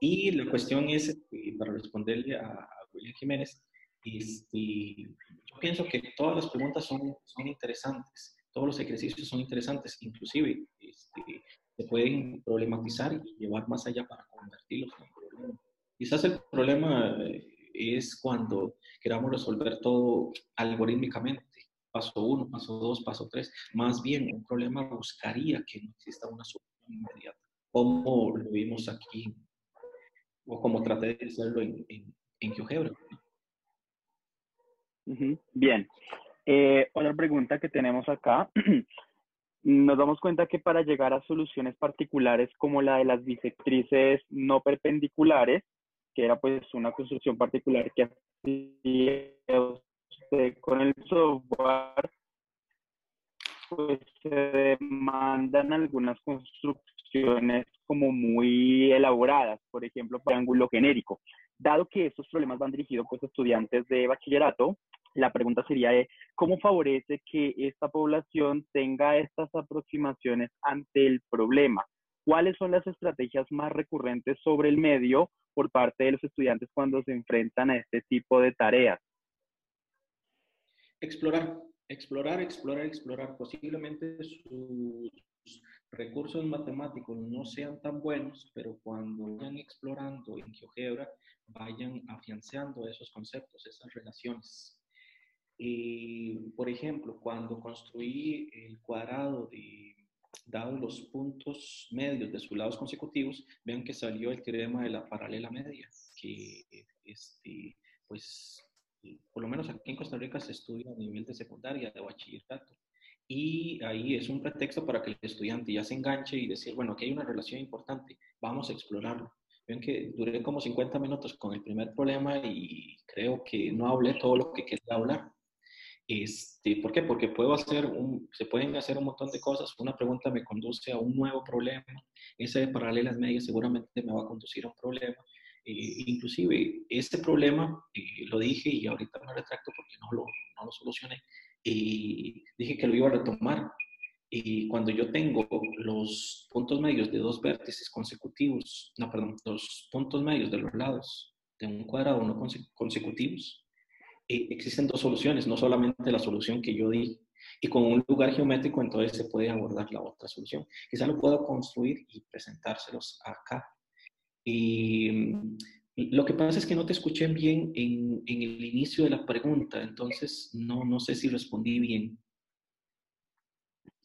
Y la cuestión es, este, para responderle a, William Jiménez, este, yo pienso que todas las preguntas son, son interesantes, todos los ejercicios son interesantes, inclusive este, se pueden problematizar y llevar más allá para convertirlos en problemas. Quizás el problema eh, es cuando queramos resolver todo algorítmicamente, paso uno, paso dos, paso tres. Más bien, un problema buscaría que no exista una solución inmediata, como lo vimos aquí o como traté de hacerlo en, en, GeoGebra. Bien. Eh, otra pregunta que tenemos acá. Nos damos cuenta que para llegar a soluciones particulares como la de las bisectrices no perpendiculares, que era pues una construcción particular que hacía usted con el software, pues se demandan algunas construcciones como muy elaboradas, por ejemplo, para ángulo genérico. Dado que estos problemas van dirigidos pues, a estudiantes de bachillerato, la pregunta sería cómo favorece que esta población tenga estas aproximaciones ante el problema. ¿Cuáles son las estrategias más recurrentes sobre el medio por parte de los estudiantes cuando se enfrentan a este tipo de tareas? Explorar, explorar, explorar, explorar. Posiblemente sus recursos matemáticos no sean tan buenos, pero cuando vayan explorando en GeoGebra, vayan afianzando esos conceptos, esas relaciones. Y, por ejemplo, cuando construí el cuadrado de dados los puntos medios de sus lados consecutivos, vean que salió el teorema de la paralela media, que este, pues, por lo menos aquí en Costa Rica se estudia a nivel de secundaria, de bachillerato. Y ahí es un pretexto para que el estudiante ya se enganche y decir, bueno, aquí hay una relación importante, vamos a explorarlo. Ven que duré como 50 minutos con el primer problema y creo que no hablé todo lo que quería hablar. Este, ¿Por qué? Porque puedo hacer un, se pueden hacer un montón de cosas. Una pregunta me conduce a un nuevo problema. Ese de paralelas medias seguramente me va a conducir a un problema. Eh, inclusive, este problema, eh, lo dije y ahorita me retracto porque no lo, no lo solucioné, y dije que lo iba a retomar. Y cuando yo tengo los puntos medios de dos vértices consecutivos, no, perdón, los puntos medios de los lados de un cuadrado no consecutivos, eh, existen dos soluciones, no solamente la solución que yo di. Y con un lugar geométrico, entonces se puede abordar la otra solución. Quizá lo puedo construir y presentárselos acá. Y lo que pasa es que no te escuché bien en, en, el inicio de la pregunta, entonces no, no sé si respondí bien.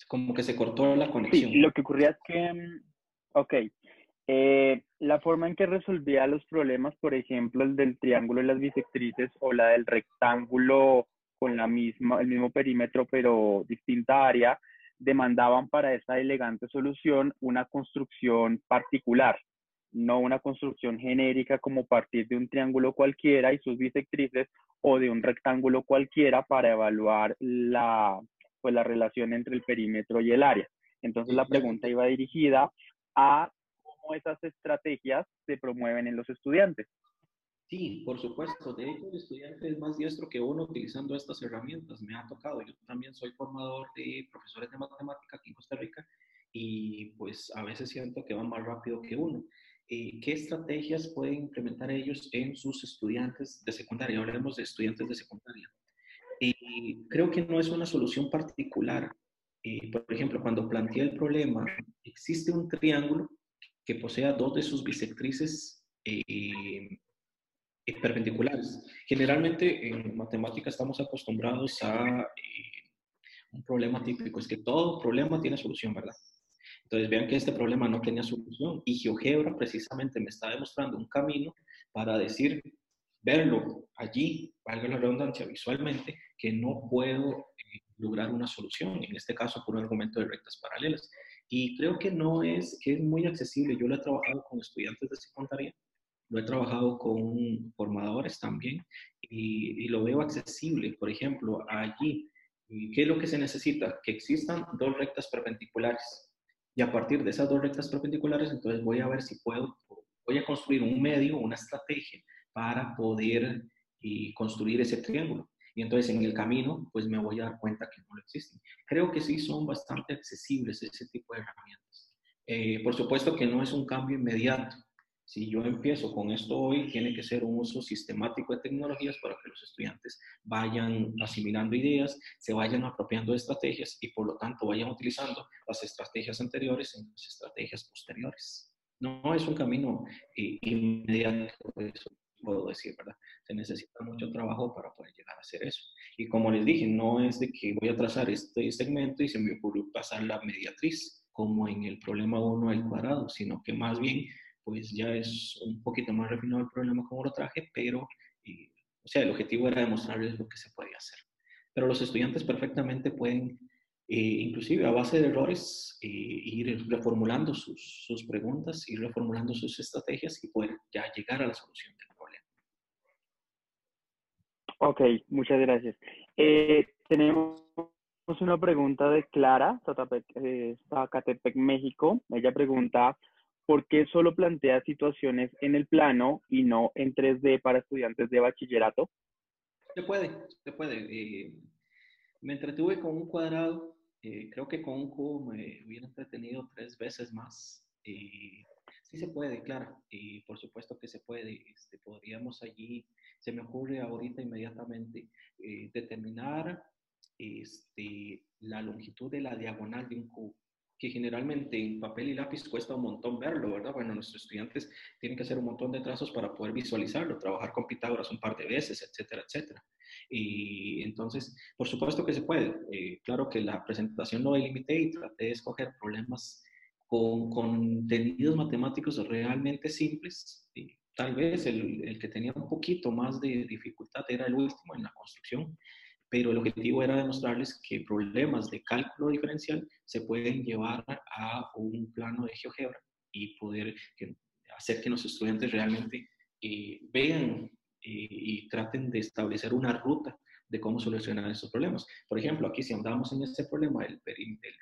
Como que se cortó la conexión. Sí, lo que ocurría es que, mm, ok, eh, la forma en que resolvía los problemas, por ejemplo, el del triángulo y las bisectrices o la del rectángulo con la misma, el mismo perímetro pero distinta área, demandaban para esa elegante solución una construcción particular no una construcción genérica como partir de un triángulo cualquiera y sus bisectrices o de un rectángulo cualquiera para evaluar la, pues, la relación entre el perímetro y el área. Entonces la pregunta iba dirigida a esas estrategias se promueven en los estudiantes. Sí, por supuesto. De hecho, el estudiante es más diestro que uno utilizando estas herramientas. Me ha tocado. Yo también soy formador de profesores de matemática aquí en Costa Rica y pues a veces siento que van más rápido que uno. Eh, ¿Qué estrategias pueden implementar ellos en sus estudiantes de secundaria? Hablemos de estudiantes de secundaria. Y creo que no es una solución particular. Eh, por ejemplo, cuando plantea el problema, existe un triángulo que posea dos de sus bisectrices eh, perpendiculares. Generalmente en matemática estamos acostumbrados a eh, un problema típico, es que todo problema tiene solución, ¿verdad? Entonces vean que este problema no tenía solución y GeoGebra precisamente me está demostrando un camino para decir, verlo allí, valga la redundancia, visualmente, que no puedo eh, lograr una solución, en este caso por un argumento de rectas paralelas. Y creo que no es, que es muy accesible. Yo lo he trabajado con estudiantes de secundaria lo he trabajado con formadores también y, lo veo accesible. Por ejemplo, allí, ¿qué es lo que se necesita? Que existan dos rectas perpendiculares. Y a partir de esas dos rectas perpendiculares, entonces voy a ver si puedo, voy a construir un medio, una estrategia para poder y construir ese triángulo. Y entonces en el camino, pues me voy a dar cuenta que no lo existen. Creo que sí son bastante accesibles ese tipo de herramientas. Eh, por supuesto que no es un cambio inmediato. Si yo empiezo con esto hoy, tiene que ser un uso sistemático de tecnologías para que los estudiantes vayan asimilando ideas, se vayan apropiando de estrategias y por lo tanto vayan utilizando las estrategias anteriores en las estrategias posteriores. No es un camino eh, inmediato, puedo decir, ¿verdad? Se necesita mucho trabajo para poder llegar a hacer eso. Y como les dije, no es de que voy a trazar este segmento y se me ocurrió pasar la mediatriz como en el problema 1 al cuadrado, sino que más bien pues ya es un poquito más refinado el problema como lo traje, pero, eh, o sea, el objetivo era demostrarles lo que se podía hacer. Pero los estudiantes perfectamente pueden, eh, inclusive a base de errores, eh, ir reformulando sus, sus preguntas, ir reformulando sus estrategias y poder ya llegar a la solución del. Ok, muchas gracias. tenemos una pregunta de Clara, Zacatepec, México. Ella pregunta, ¿por qué solo plantea situaciones en el plano y no en 3D para estudiantes de bachillerato? Se puede, se puede. Eh, me entretuve con un cuadrado, eh, creo que con un cubo me hubiera entretenido tres veces más. Eh, sí se puede, claro, y por supuesto que se puede. Este, podríamos allí, se me ocurre ahorita inmediatamente, determinar este, la longitud de la diagonal de un cubo que generalmente en papel y lápiz cuesta un montón verlo, ¿verdad? Bueno, nuestros estudiantes tienen que hacer un montón de trazos para poder visualizarlo, trabajar con Pitágoras un par de veces, etcétera, etcétera. Y entonces, por supuesto que se puede. Eh, claro que la presentación no delimité y traté de escoger problemas con contenidos matemáticos realmente simples. Tal vez el, el que tenía un poquito más de dificultad era el último en la construcción, pero el objetivo era demostrarles que problemas de cálculo diferencial se pueden llevar a un plano de GeoGebra y poder hacer que los estudiantes realmente eh, vean eh, y traten de establecer una ruta de cómo solucionar esos problemas. Por ejemplo, aquí si andamos en este problema del,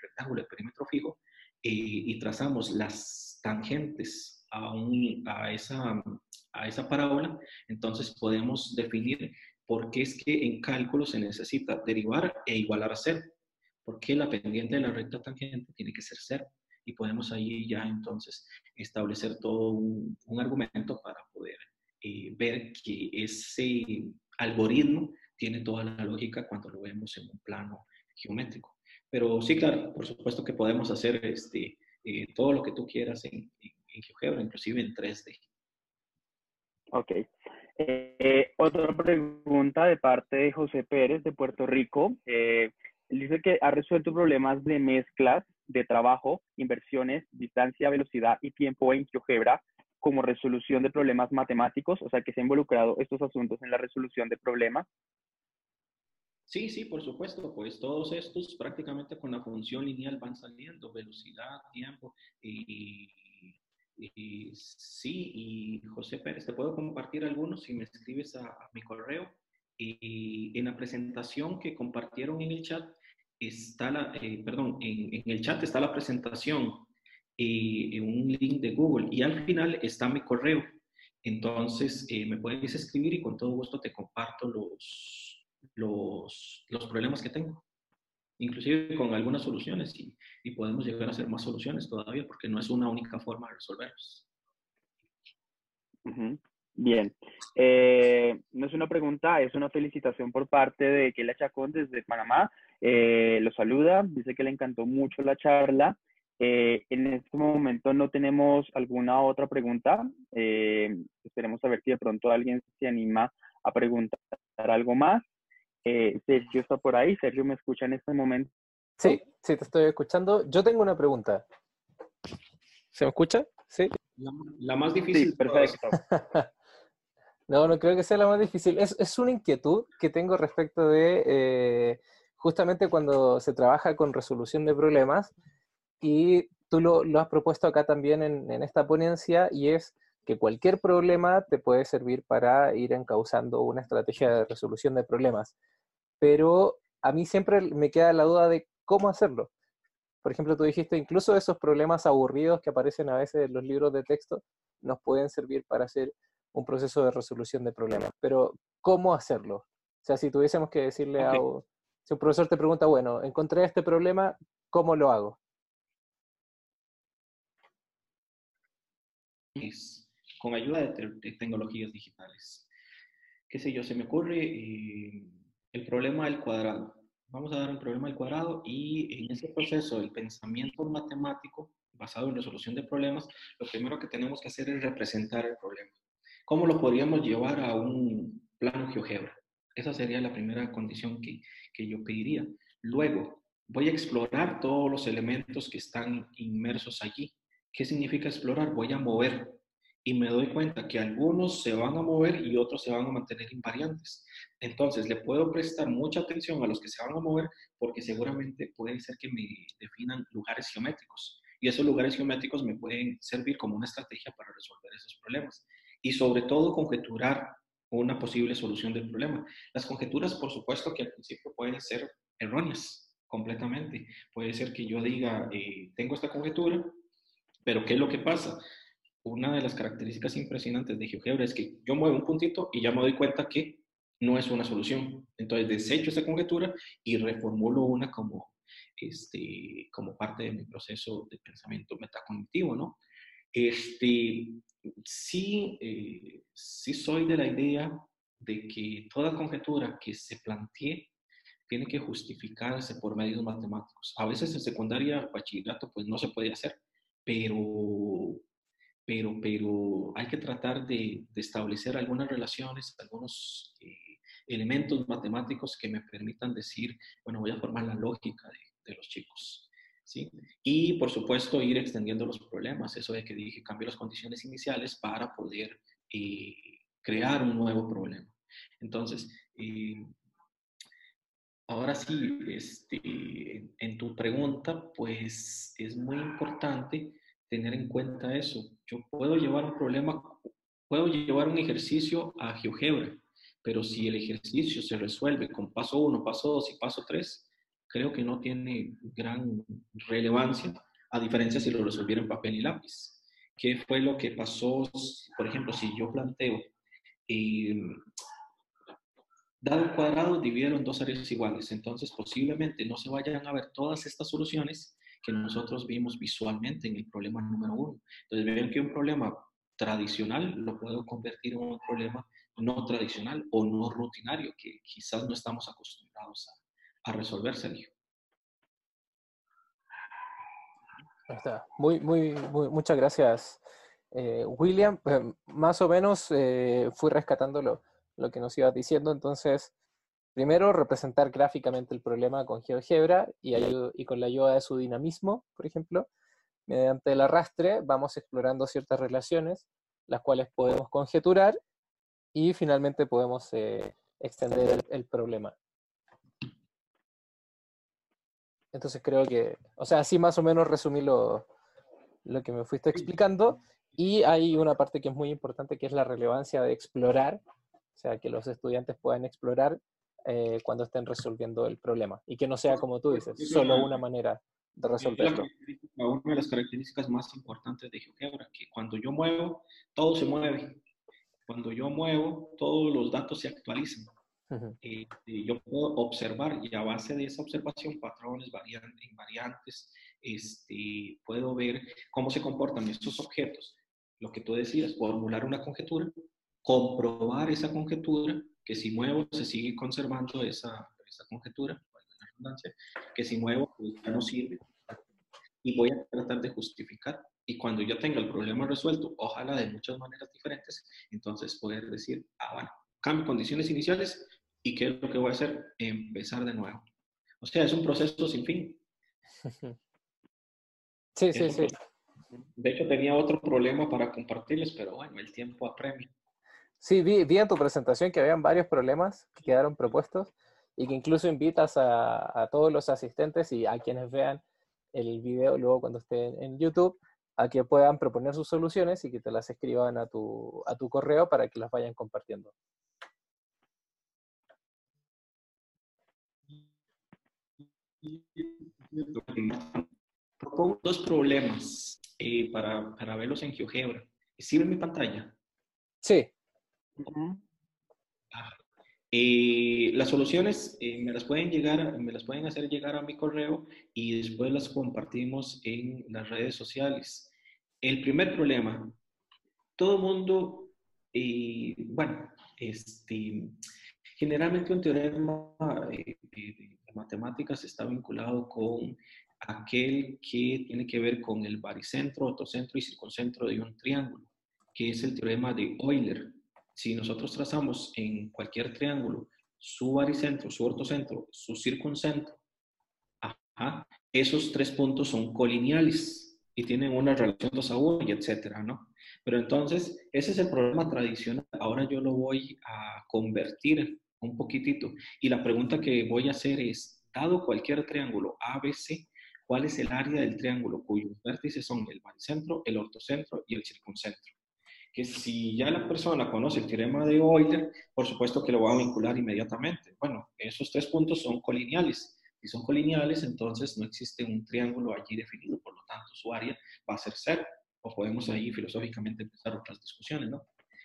rectángulo, el perímetro fijo, eh, y trazamos las tangentes a, esa, a esa parábola, entonces podemos definir porque es que en cálculo se necesita derivar e igualar a cero, porque la pendiente de la recta tangente tiene que ser cero. Y podemos ahí ya entonces establecer todo un, argumento para poder eh, ver que ese algoritmo tiene toda la lógica cuando lo vemos en un plano geométrico. Pero sí, claro, por supuesto que podemos hacer este, eh, todo lo que tú quieras en, en, en GeoGebra, inclusive en 3D. Ok. Eh, otra pregunta de parte de José Pérez de Puerto Rico. Eh, él dice que ha resuelto problemas de mezclas de trabajo, inversiones, distancia, velocidad y tiempo en GeoGebra como resolución de problemas matemáticos, o sea, que se han involucrado estos asuntos en la resolución de problemas. Sí, sí, por supuesto, pues todos estos prácticamente con la función lineal van saliendo, velocidad, tiempo y Y, sí, y José Pérez, te puedo compartir algunos si me escribes a, mi correo. Y en la presentación que compartieron en el chat está la, eh, perdón, en, el chat está la presentación eh, en un link de Google y al final está mi correo. Entonces eh, me puedes escribir y con todo gusto te comparto los, los, los problemas que tengo inclusive con algunas soluciones y, podemos llegar a hacer más soluciones todavía porque no es una única forma de resolverlos. Bien. Eh, no es una pregunta, es una felicitación por parte de Keila Chacón desde Panamá. Eh, lo saluda, dice que le encantó mucho la charla. Eh, en este momento no tenemos alguna otra pregunta. esperemos saber si de pronto alguien se anima a preguntar algo más. Eh, Sergio está por ahí. Sergio, ¿me escucha en este momento? Sí, sí, te estoy escuchando. Yo tengo una pregunta. ¿Se me escucha? Sí. La, más difícil. Sí, perfecto. no, no creo que sea la más difícil. Es, una inquietud que tengo respecto de eh, justamente cuando se trabaja con resolución de problemas y tú lo, has propuesto acá también en, en esta ponencia y es que cualquier problema te puede servir para ir encauzando una estrategia de resolución de problemas. Pero a mí siempre me queda la duda de cómo hacerlo. Por ejemplo, tú dijiste, incluso esos problemas aburridos que aparecen a veces en los libros de texto nos pueden servir para hacer un proceso de resolución de problemas. Pero, ¿cómo hacerlo? O sea, si tuviésemos que decirle a... Si un profesor te pregunta, bueno, encontré este problema, ¿cómo lo hago? Con ayuda de, tecnologías digitales. ¿Qué sé yo? Se me ocurre eh, el problema del cuadrado. Vamos a dar un problema del cuadrado y en ese proceso del pensamiento matemático basado en resolución de problemas, lo primero que tenemos que hacer es representar el problema. ¿Cómo lo podríamos llevar a un plano GeoGebra? Esa sería la primera condición que, que yo pediría. Luego, voy a explorar todos los elementos que están inmersos allí. ¿Qué significa explorar? Voy a mover y me doy cuenta que algunos se van a mover y otros se van a mantener invariantes. Entonces, le puedo prestar mucha atención a los que se van a mover porque seguramente puede ser que me definan lugares geométricos y esos lugares geométricos me pueden servir como una estrategia para resolver esos problemas y sobre todo conjeturar una posible solución del problema. Las conjeturas, por supuesto, que al principio pueden ser erróneas completamente. Puede ser que yo diga, eh, tengo esta conjetura, pero ¿qué es lo que pasa? Una de las características impresionantes de GeoGebra es que yo muevo un puntito y ya me doy cuenta que no es una solución. Entonces desecho esa conjetura y reformulo una como, este, como parte de mi proceso de pensamiento metacognitivo, ¿no? Este, sí, eh, sí soy de la idea de que toda conjetura que se plantee tiene que justificarse por medios matemáticos. A veces en secundaria, bachillerato, pues no se puede hacer, pero pero, pero hay que tratar de, establecer algunas relaciones, algunos eh, elementos matemáticos que me permitan decir, bueno, voy a formar la lógica de, los chicos. ¿sí? Y, por supuesto, ir extendiendo los problemas, eso de que dije, cambio las condiciones iniciales para poder eh, crear un nuevo problema. Entonces, eh, ahora sí, este, en tu pregunta, pues es muy importante tener en cuenta eso. Yo puedo llevar un problema, puedo llevar un ejercicio a GeoGebra, pero si el ejercicio se resuelve con paso 1, paso 2 y paso 3, creo que no tiene gran relevancia, a diferencia si lo resolviera en papel y lápiz. ¿Qué fue lo que pasó, por ejemplo, si yo planteo, eh, dado un cuadrado, dividieron dos áreas iguales, entonces posiblemente no se vayan a ver todas estas soluciones que nosotros vimos visualmente en el problema número uno. Entonces, ven que un problema tradicional lo puedo convertir en un problema no tradicional o no rutinario, que quizás no estamos acostumbrados a, a resolver, Sergio. Está. Muy, muy, muchas gracias, eh, William. Eh, más o menos eh, fui rescatando lo, lo, que nos ibas diciendo, entonces Primero, representar gráficamente el problema con GeoGebra y, y con la ayuda de su dinamismo, por ejemplo. Mediante el arrastre vamos explorando ciertas relaciones, las cuales podemos conjeturar y finalmente podemos eh, extender el, problema. Entonces creo que, o sea, así más o menos resumí lo, lo que me fuiste explicando. Y hay una parte que es muy importante, que es la relevancia de explorar, o sea, que los estudiantes puedan explorar eh, cuando estén resolviendo el problema y que no sea, como tú dices, solo una manera de resolverlo. Una de las características más importantes de GeoGebra, que cuando yo muevo, todo se mueve. Cuando yo muevo, todos los datos se actualizan. Eh, yo puedo observar y a base de esa observación patrones, variantes, invariantes, este, puedo ver cómo se comportan estos objetos lo que tú decías, formular una conjetura, comprobar esa conjetura, que si muevo se sigue conservando esa, esa conjetura, que si muevo pues, ya no sirve, y voy a tratar de justificar. Y cuando yo tenga el problema resuelto, ojalá de muchas maneras diferentes, entonces poder decir, ah, bueno, cambio condiciones iniciales y qué es lo que voy a hacer, empezar de nuevo. O sea, es un proceso sin fin. Sí, sí, sí. De hecho, tenía otro problema para compartirles, pero bueno, el tiempo apremia. Sí, vi, vi en tu presentación que habían varios problemas que quedaron propuestos y que incluso invitas a, a, todos los asistentes y a quienes vean el video luego cuando esté en YouTube a que puedan proponer sus soluciones y que te las escriban a tu, a tu correo para que las vayan compartiendo. Propongo dos problemas eh, para, para, verlos en GeoGebra. ¿Sirve mi pantalla? Sí. Eh, las soluciones eh, me las pueden llegar, me las pueden hacer llegar a mi correo y después las compartimos en las redes sociales. El primer problema, todo mundo, bueno, este, generalmente un teorema de matemáticas está vinculado con aquel que tiene que ver con el baricentro, otocentro y circuncentro de un triángulo, que es el teorema de Euler. Si nosotros trazamos en cualquier triángulo su baricentro, su ortocentro, su circuncentro, esos tres puntos son colineales y tienen una relación 2 a 1 y etcétera, ¿no? Pero entonces, ese es el problema tradicional. Ahora yo lo voy a convertir un poquitito. Y la pregunta que voy a hacer es, dado cualquier triángulo ABC, cuál es el área del triángulo cuyos vértices son el baricentro, el ortocentro y el circuncentro. Que si ya la persona conoce el teorema de Euler, por supuesto que lo va a vincular inmediatamente. Bueno, esos tres puntos son colineales. Si son colineales, entonces no existe un triángulo allí definido, por lo tanto su área va a ser cero. O podemos ahí filosóficamente empezar otras discusiones, ¿no?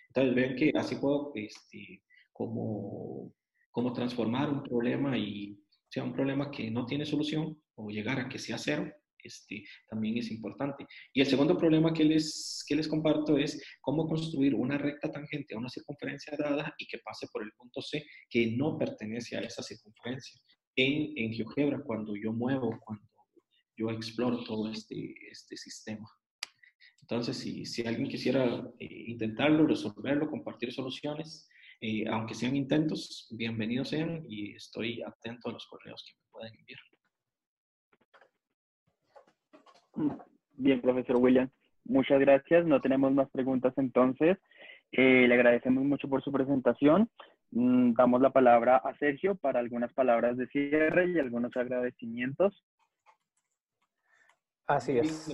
Entonces ven que así puedo, este, como, como transformar un problema y sea un problema que no tiene solución o llegar a que sea cero, este, también es importante. Y el segundo problema que les, que les comparto es cómo construir una recta tangente a una circunferencia dada y que pase por el punto C que no pertenece a esa circunferencia. En, en GeoGebra, cuando yo muevo, cuando yo exploro todo este, este sistema. Entonces, si, si alguien quisiera eh, intentarlo, resolverlo, compartir soluciones, eh, aunque sean intentos, bienvenidos sean y estoy atento a los correos que me puedan enviar. Bien, profesor William. Muchas gracias. No tenemos más preguntas entonces. Eh, le agradecemos mucho por su presentación. Mm, damos la palabra a Sergio para algunas palabras de cierre y algunos agradecimientos. Así es.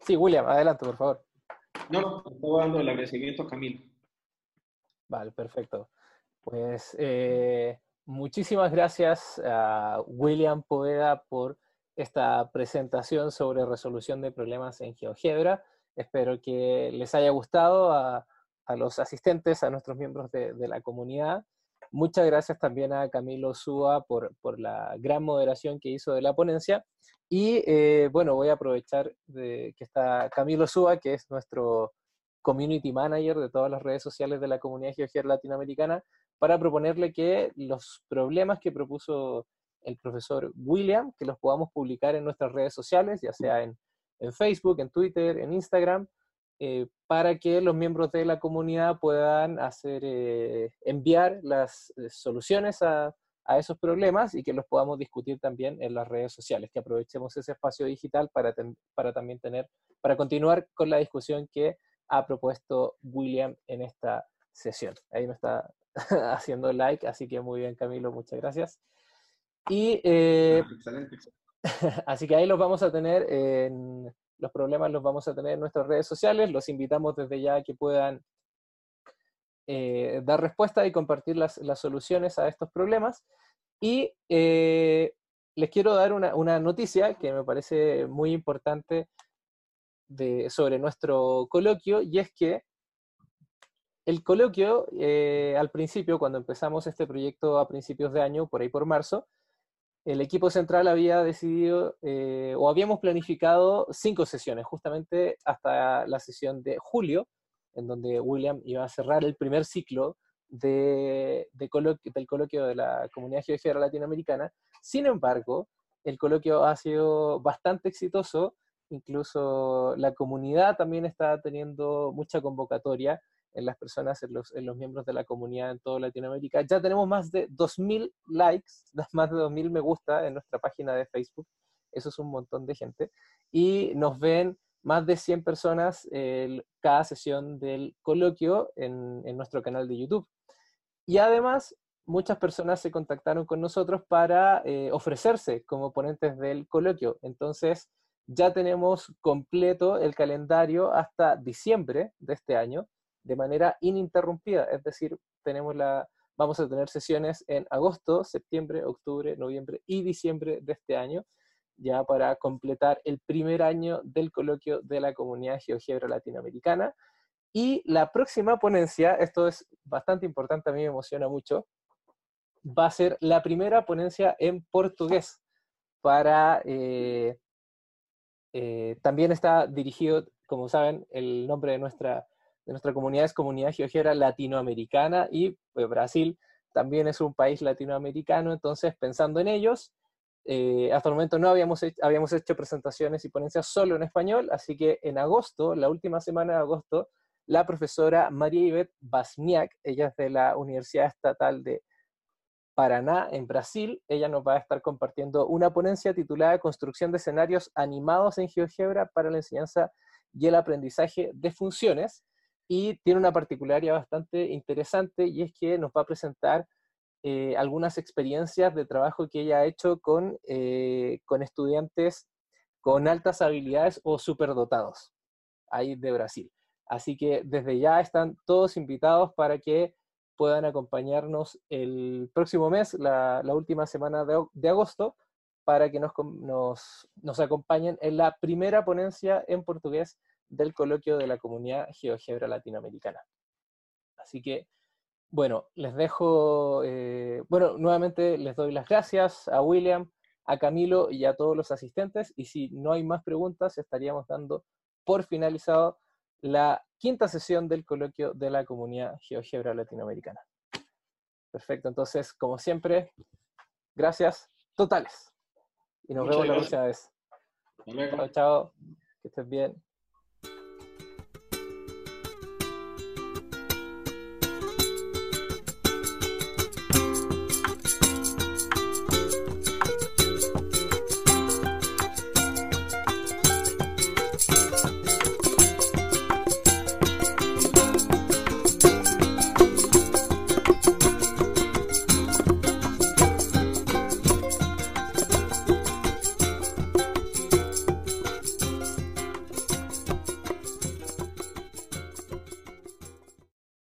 Sí, William, adelante, por favor. No, estoy dando el agradecimiento a Camilo. Vale, perfecto. Pues eh, muchísimas gracias a William Poeda por esta presentación sobre resolución de problemas en GeoGebra. Espero que les haya gustado a, los asistentes, a nuestros miembros de, la comunidad. Muchas gracias también a Camilo Súa por, la gran moderación que hizo de la ponencia. Y eh, bueno, voy a aprovechar de que está Camilo Súa, que es nuestro community manager de todas las redes sociales de la comunidad GeoGebra latinoamericana, para proponerle que los problemas que propuso el profesor William, que los podamos publicar en nuestras redes sociales, ya sea en, Facebook, en Twitter, en Instagram, eh, para que los miembros de la comunidad puedan hacer, eh, enviar las eh, soluciones a, a, esos problemas y que los podamos discutir también en las redes sociales, que aprovechemos ese espacio digital para, para también tener, para continuar con la discusión que ha propuesto William en esta sesión. Ahí me está haciendo like, así que muy bien Camilo, muchas gracias. Y eh, excelente. así que ahí los vamos a tener en, Los problemas los vamos a tener en nuestras redes sociales. Los invitamos desde ya a que puedan eh, dar respuesta y compartir las, soluciones a estos problemas. Y eh, les quiero dar una, noticia que me parece muy importante de, sobre nuestro coloquio, y es que el coloquio, eh, al principio, cuando empezamos este proyecto a principios de año, por ahí por marzo, el equipo central había decidido, o habíamos planificado cinco sesiones, justamente hasta la sesión de julio, en donde William iba a cerrar el primer ciclo de, del coloquio de la Comunidad Geográfica Latinoamericana. Sin embargo, el coloquio ha sido bastante exitoso, incluso la comunidad también está teniendo mucha convocatoria en las personas, en los, en los miembros de la comunidad en toda Latinoamérica. Ya tenemos más de 2.000 likes, más de 2.000 me gusta en nuestra página de Facebook. Eso es un montón de gente. Y nos ven más de 100 personas cada sesión del coloquio en, nuestro canal de YouTube. Y además, muchas personas se contactaron con nosotros para eh, ofrecerse como ponentes del coloquio. Entonces, ya tenemos completo el calendario hasta diciembre de este año de manera ininterrumpida. Es decir, tenemos la, vamos a tener sesiones en agosto, septiembre, octubre, noviembre y diciembre de este año ya para completar el primer año del coloquio de la comunidad GeoGebra latinoamericana. Y la próxima ponencia, esto es bastante importante, a mí me emociona mucho, va a ser la primera ponencia en portugués para... Eh, eh, también está dirigido, como saben, el nombre de nuestra, de nuestra comunidad es Comunidad GeoGebra Latinoamericana y pues, Brasil también es un país latinoamericano, entonces pensando en ellos, eh, hasta el momento no habíamos hecho, habíamos hecho presentaciones y ponencias solo en español, así que en agosto, la última semana de agosto, la profesora María Ivette Basniak, ella es de la Universidad Estatal de Paraná, en Brasil, ella nos va a estar compartiendo una ponencia titulada Construcción de escenarios animados en GeoGebra para la enseñanza y el aprendizaje de funciones, y tiene una particularidad bastante interesante, y es que nos va a presentar eh, algunas experiencias de trabajo que ella ha hecho con, eh, con estudiantes con altas habilidades o superdotados, ahí de Brasil. Así que desde ya están todos invitados para que puedan acompañarnos el próximo mes, la, última semana de, agosto, para que nos, acompañen en la primera ponencia en portugués del coloquio de la comunidad GeoGebra Latinoamericana. Así que bueno, les dejo, eh, bueno, nuevamente les doy las gracias a William, a Camilo y a todos los asistentes. Y si no hay más preguntas, estaríamos dando por finalizado la quinta sesión del coloquio de la comunidad GeoGebra Latinoamericana. Perfecto, entonces, como siempre, gracias totales. Y nos vemos la próxima vez. Chao, chao. Que estés bien.